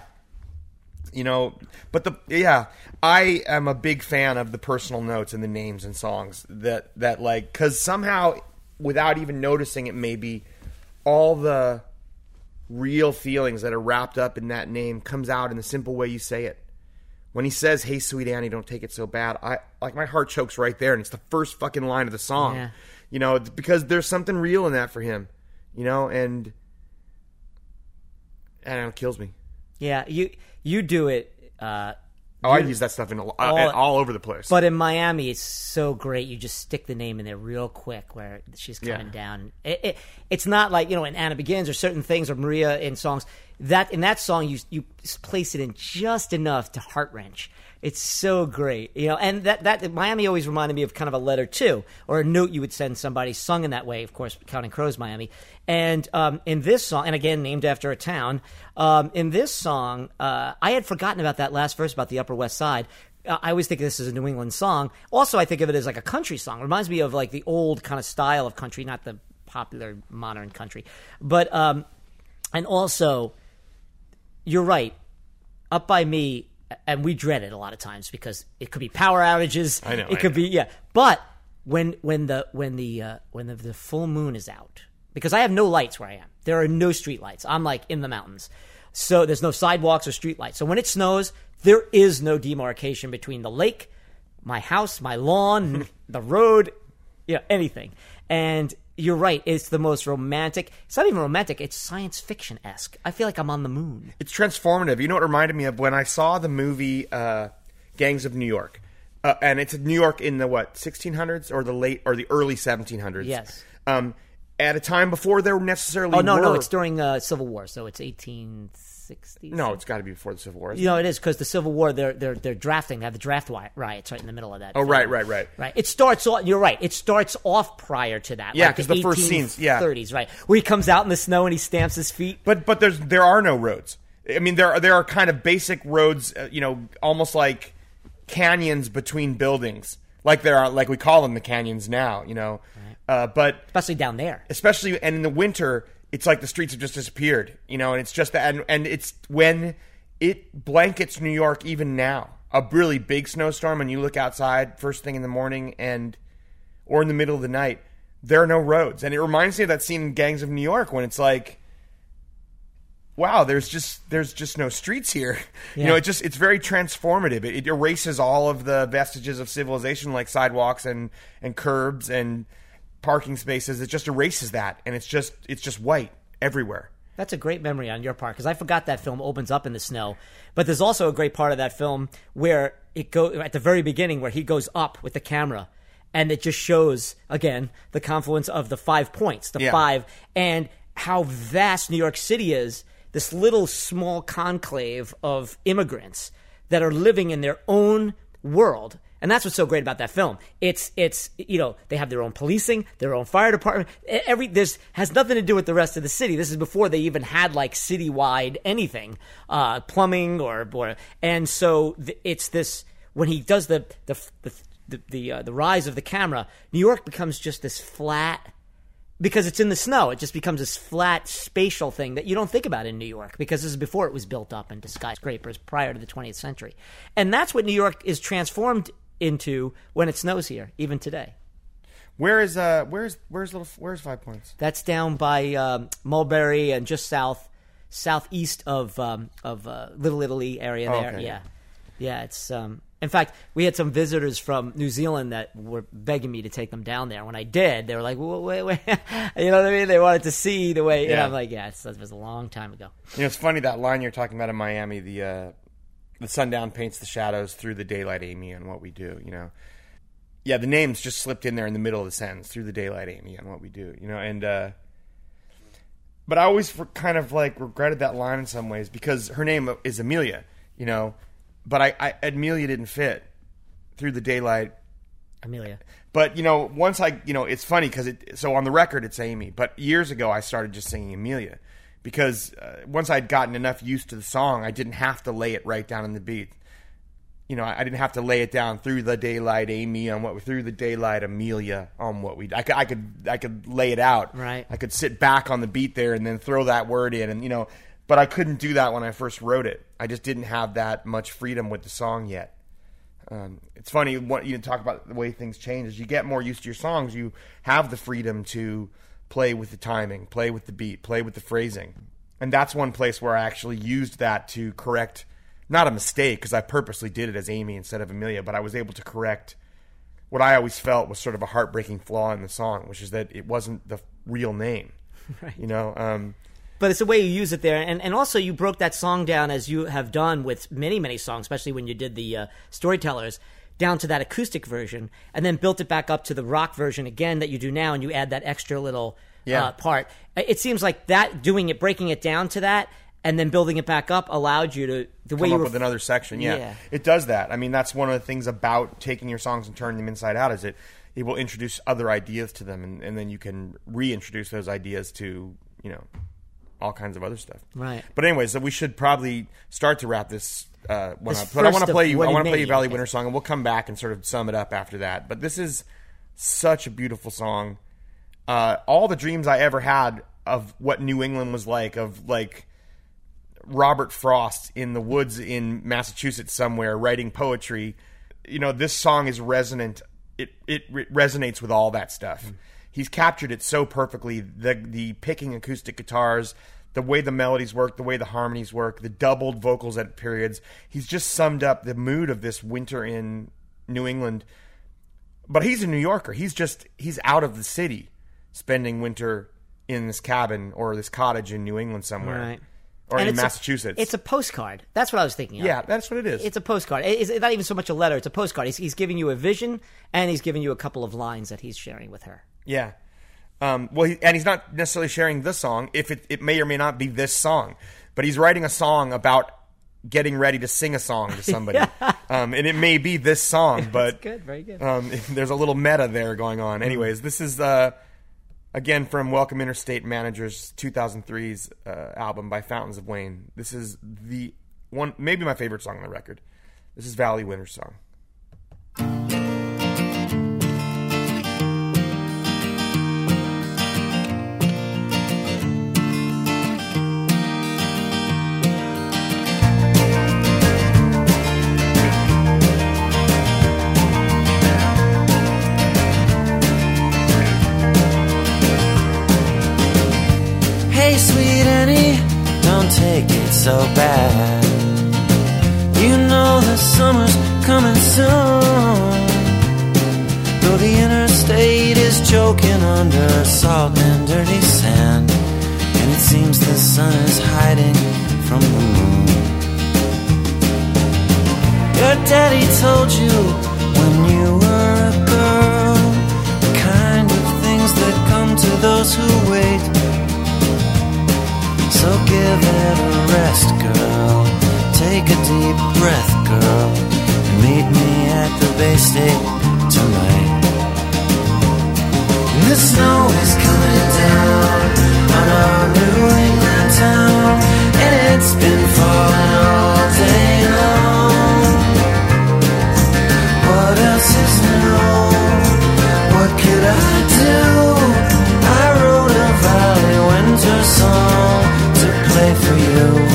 You know, but the yeah, I am a big fan of the personal notes and the names and songs that that like cuz somehow without even noticing it maybe all the real feelings that are wrapped up in that name comes out in the simple way you say it. When he says, "Hey, sweet Annie, don't take it so bad," I like my heart chokes right there, and it's the first fucking line of the song. Yeah. You know, because there's something real in that for him. You know, and and it kills me. Yeah, you you do it. Uh, Oh, I use that stuff in a, all, all over the place. But in Miami, it's so great. You just stick the name in there real quick where she's coming Yeah. down. It, it, it's not like you know in Anna Begins or certain things or Maria in songs. That in that song you you place it in just enough to heart wrench. It's so great, you know. And that that Miami always reminded me of kind of a letter too, or a note you would send somebody sung in that way. Of course, Counting Crows, Miami. And um, in this song, and again named after a town. Um, in this song, uh, I had forgotten about that last verse about the Upper West Side. Uh, I always think this as a New England song. Also, I think of it as like a country song. It reminds me of like the old kind of style of country, not the popular modern country. But um, and also, you're right. Up by me, and we dread it a lot of times because it could be power outages. I know, It I could know. be yeah. But when when the when the uh, when the, the full moon is out, because I have no lights where I am. There are no street lights. I'm like in the mountains, so there's no sidewalks or street lights. So when it snows, there is no demarcation between the lake, my house, my lawn, *laughs* the road, yeah, anything. And you're right. It's the most romantic. It's not even romantic. It's science fiction esque. I feel like I'm on the moon. it's transformative. You know what it reminded me of when I saw the movie uh, Gangs of New York, uh, and it's New York in the what 1600s or the late or the early 1700s. Yes. Um, at a time before there were necessarily. Oh no, no, it's during uh, Civil War, so it's 1860. no, it's got to be before the Civil War. You know, it is because the Civil War, they're they're they're drafting. They have the draft riots right in the middle of that. Oh, film. right, right, right. right. It starts. off You're right. It starts off prior to that. Yeah, like 'cause the first scenes, yeah. 30s, right, where he comes out in the snow and he stamps his feet. But but there's there are no roads. I mean there are, there are kind of basic roads, uh, you know, almost like canyons between buildings, like there are like we call them the canyons now, you know. Uh, but especially down there. especially and in the winter, it's like the streets have just disappeared, you know, and it's just that and, and it's when it blankets New York even now. A really big snowstorm and you look outside first thing in the morning and or in the middle of the night, there are no roads. And it reminds me of that scene in Gangs of New York when it's like wow, there's just there's just no streets here. *laughs* You know, it just it's very transformative. It, it erases all of the vestiges of civilization like sidewalks and and curbs and parking spaces. It just erases that and it's just it's just white everywhere. That's a great memory on your part because I forgot that film opens up in the snow. But there's also a great part of that film where it go at the very beginning where he goes up with the camera and it just shows again the confluence of the five points, the Yeah. five, and how vast New York City is. This little small conclave of immigrants that are living in their own world. And that's what's so great about that film. It's it's you know they have their own policing, their own fire department. Every this has nothing to do with the rest of the city. This is before they even had like citywide anything, uh, plumbing or or. And so it's this when he does the the the the the, uh, the rise of the camera. New York becomes just this flat because it's in the snow. It just becomes this flat spatial thing that you don't think about in New York because this is before it was built up into skyscrapers prior to the 20th century. And that's what New York is transformed into when it snows here, even today. Where is uh where's where's little where's five points? That's down by um, Mulberry and just south southeast of um, of uh, Little Italy area there. Okay. Yeah, yeah. It's um, in fact we had some visitors from New Zealand that were begging me to take them down there. When I did, they were like, "Wait, wait," *laughs* you know what I mean? They wanted to see the way. Yeah. Yeah. I'm like, "Yeah, it's, that was a long time ago." You know, it's funny that line you're talking about in Miami, the uh, the sundown paints the shadows through the daylight, Amy, and what we do. You know, yeah, the names just slipped in there in the middle of the sentence through the daylight, Amy, and what we do. You know, and uh, but I always kind of like regretted that line in some ways because her name is Amelia. You know, but I, I Amelia didn't fit through the daylight Amelia. but you know, once I, you know, it's funny because it. So on the record, it's Amy. But years ago, I started just singing Amelia because uh, once I'd gotten enough used to the song, I didn't have to lay it right down in the beat. You know, I, I didn't have to lay it down through the daylight, Amy on what we through the daylight, Amelia on what we. I could, I could, I could lay it out. Right. I could sit back on the beat there and then throw that word in, and you know, but I couldn't do that when I first wrote it. I just didn't have that much freedom with the song yet. Um, it's funny what you talk about the way things change. As you get more used to your songs, you have the freedom to play with the timing, play with the beat, play with the phrasing, and that's one place where I actually used that to correct not a mistake because I purposely did it as Amy instead of Amelia, but I was able to correct what I always felt was sort of a heartbreaking flaw in the song, which is that it wasn't the real name. *laughs* Right. You know, um, But it's the way you use it there, and and also you broke that song down as you have done with many many songs, especially when you did the uh, storytellers, down to that acoustic version, and then built it back up to the rock version again that you do now, and you add that extra little Yeah. uh, part. It seems like that doing it, breaking it down to that, and then building it back up allowed you to the way come you up were with another section. Yeah. Yeah. it does that. I mean, that's one of the things about taking your songs and turning them inside out is it it will introduce other ideas to them, and, and then you can reintroduce those ideas to you know all kinds of other stuff. Right. But anyways, so we should probably start to wrap this. Uh, one This up. But I want to play you. I want to play you Valley okay. Winter song, and we'll come back and sort of sum it up after that. But this is such a beautiful song. Uh, all the dreams I ever had of what New England was like, of like Robert Frost in the woods in Massachusetts somewhere writing poetry. You know, this song is resonant. It it re- resonates with all that stuff. He's captured it so perfectly. The the picking acoustic guitars, the way the melodies work, the way the harmonies work, the doubled vocals at periods. He's just summed up the mood of this winter in New England. But he's a New Yorker. He's just he's out of the city, spending winter in this cabin or this cottage in New England somewhere Right. or And in it's a- Massachusetts. it's a postcard. That's what I was thinking. Of. yeah, that's what it is. It's a postcard. It's not even so much a letter. It's a postcard. He's, he's giving you a vision, and he's giving you a couple of lines that he's sharing with her. Yeah. Um, well, he, and he's not necessarily sharing the song. If it, it may or may not be this song, but he's writing a song about getting ready to sing a song to *laughs* somebody, um, and it may be this song. *laughs* But good, very good. um, *laughs* there's a little meta there going on. Anyways, this is uh, again from Welcome Interstate Managers 2003's uh, album by Fountains of Wayne. This is the one, maybe my favorite song on the record. This is Valley Winter Song. Take it so bad. You know the summer's coming soon. Though the interstate is choking under salt and dirty sand, and it seems the sun is hiding from the moon. Your daddy told you when you were a girl the kind of things that come to those who wait. So give it a rest, girl. Take a deep breath, girl. And meet me at the Bay State tonight. The snow is coming down on our New England town. And it's been falling all day long. What else is new? What could I do? For you.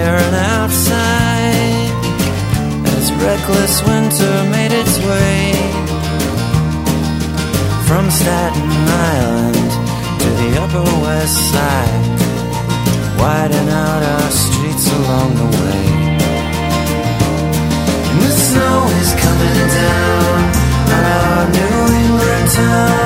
Staring outside as reckless winter made its way from Staten Island to the Upper West Side, widen out our streets along the way. And the snow is coming down on our New England town,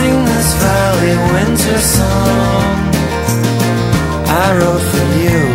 sing this Valley Winter song I wrote for you?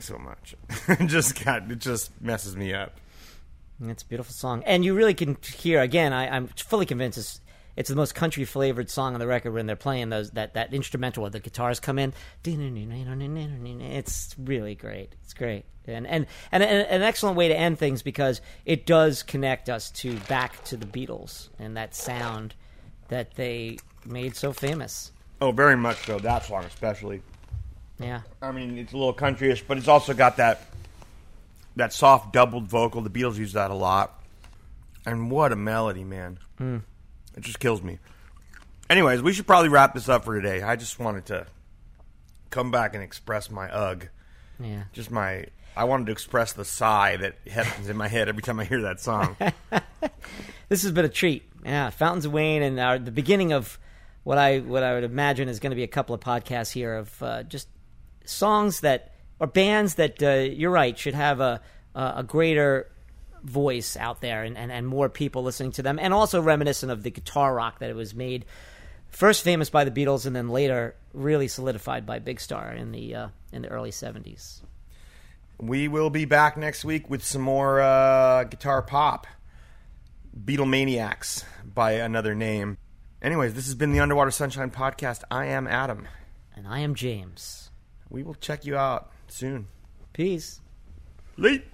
Song so much. *laughs* it just got it just messes me up. It's a beautiful song, and you really can hear again. I, I'm fully convinced it's, it's the most country flavored song on the record when they're playing those that, that instrumental where the guitars come in. It's really great. It's great, and and, and and an excellent way to end things because it does connect us to back to the Beatles and that sound that they made so famous. Oh, very much so. That song especially. Yeah, I mean, it's a little countryish, but it's also got that that soft doubled vocal. The Beatles use that a lot. And what a melody, man! It just kills me. Anyways, we should probably wrap this up for today. I just wanted to come back and express my ugh. yeah. Just my. I wanted to express the sigh that happens in my head every time I hear that song. *laughs* this has been a treat. Yeah, Fountains of Wayne, and our, the beginning of what I what I would imagine is going to be a couple of podcasts here of uh, just songs that or bands that uh, you're right should have a a greater voice out there and, and, and more people listening to them, and also reminiscent of the guitar rock that it was made first famous by the Beatles and then later really solidified by Big Star in the uh, in the early '70s. We will be back next week with some more uh, guitar pop. Beatlemaniacs by another name. Anyways, this has been the Underwater Sunshine Podcast. I am Adam. And I am James. We will check you out soon. Peace. Late.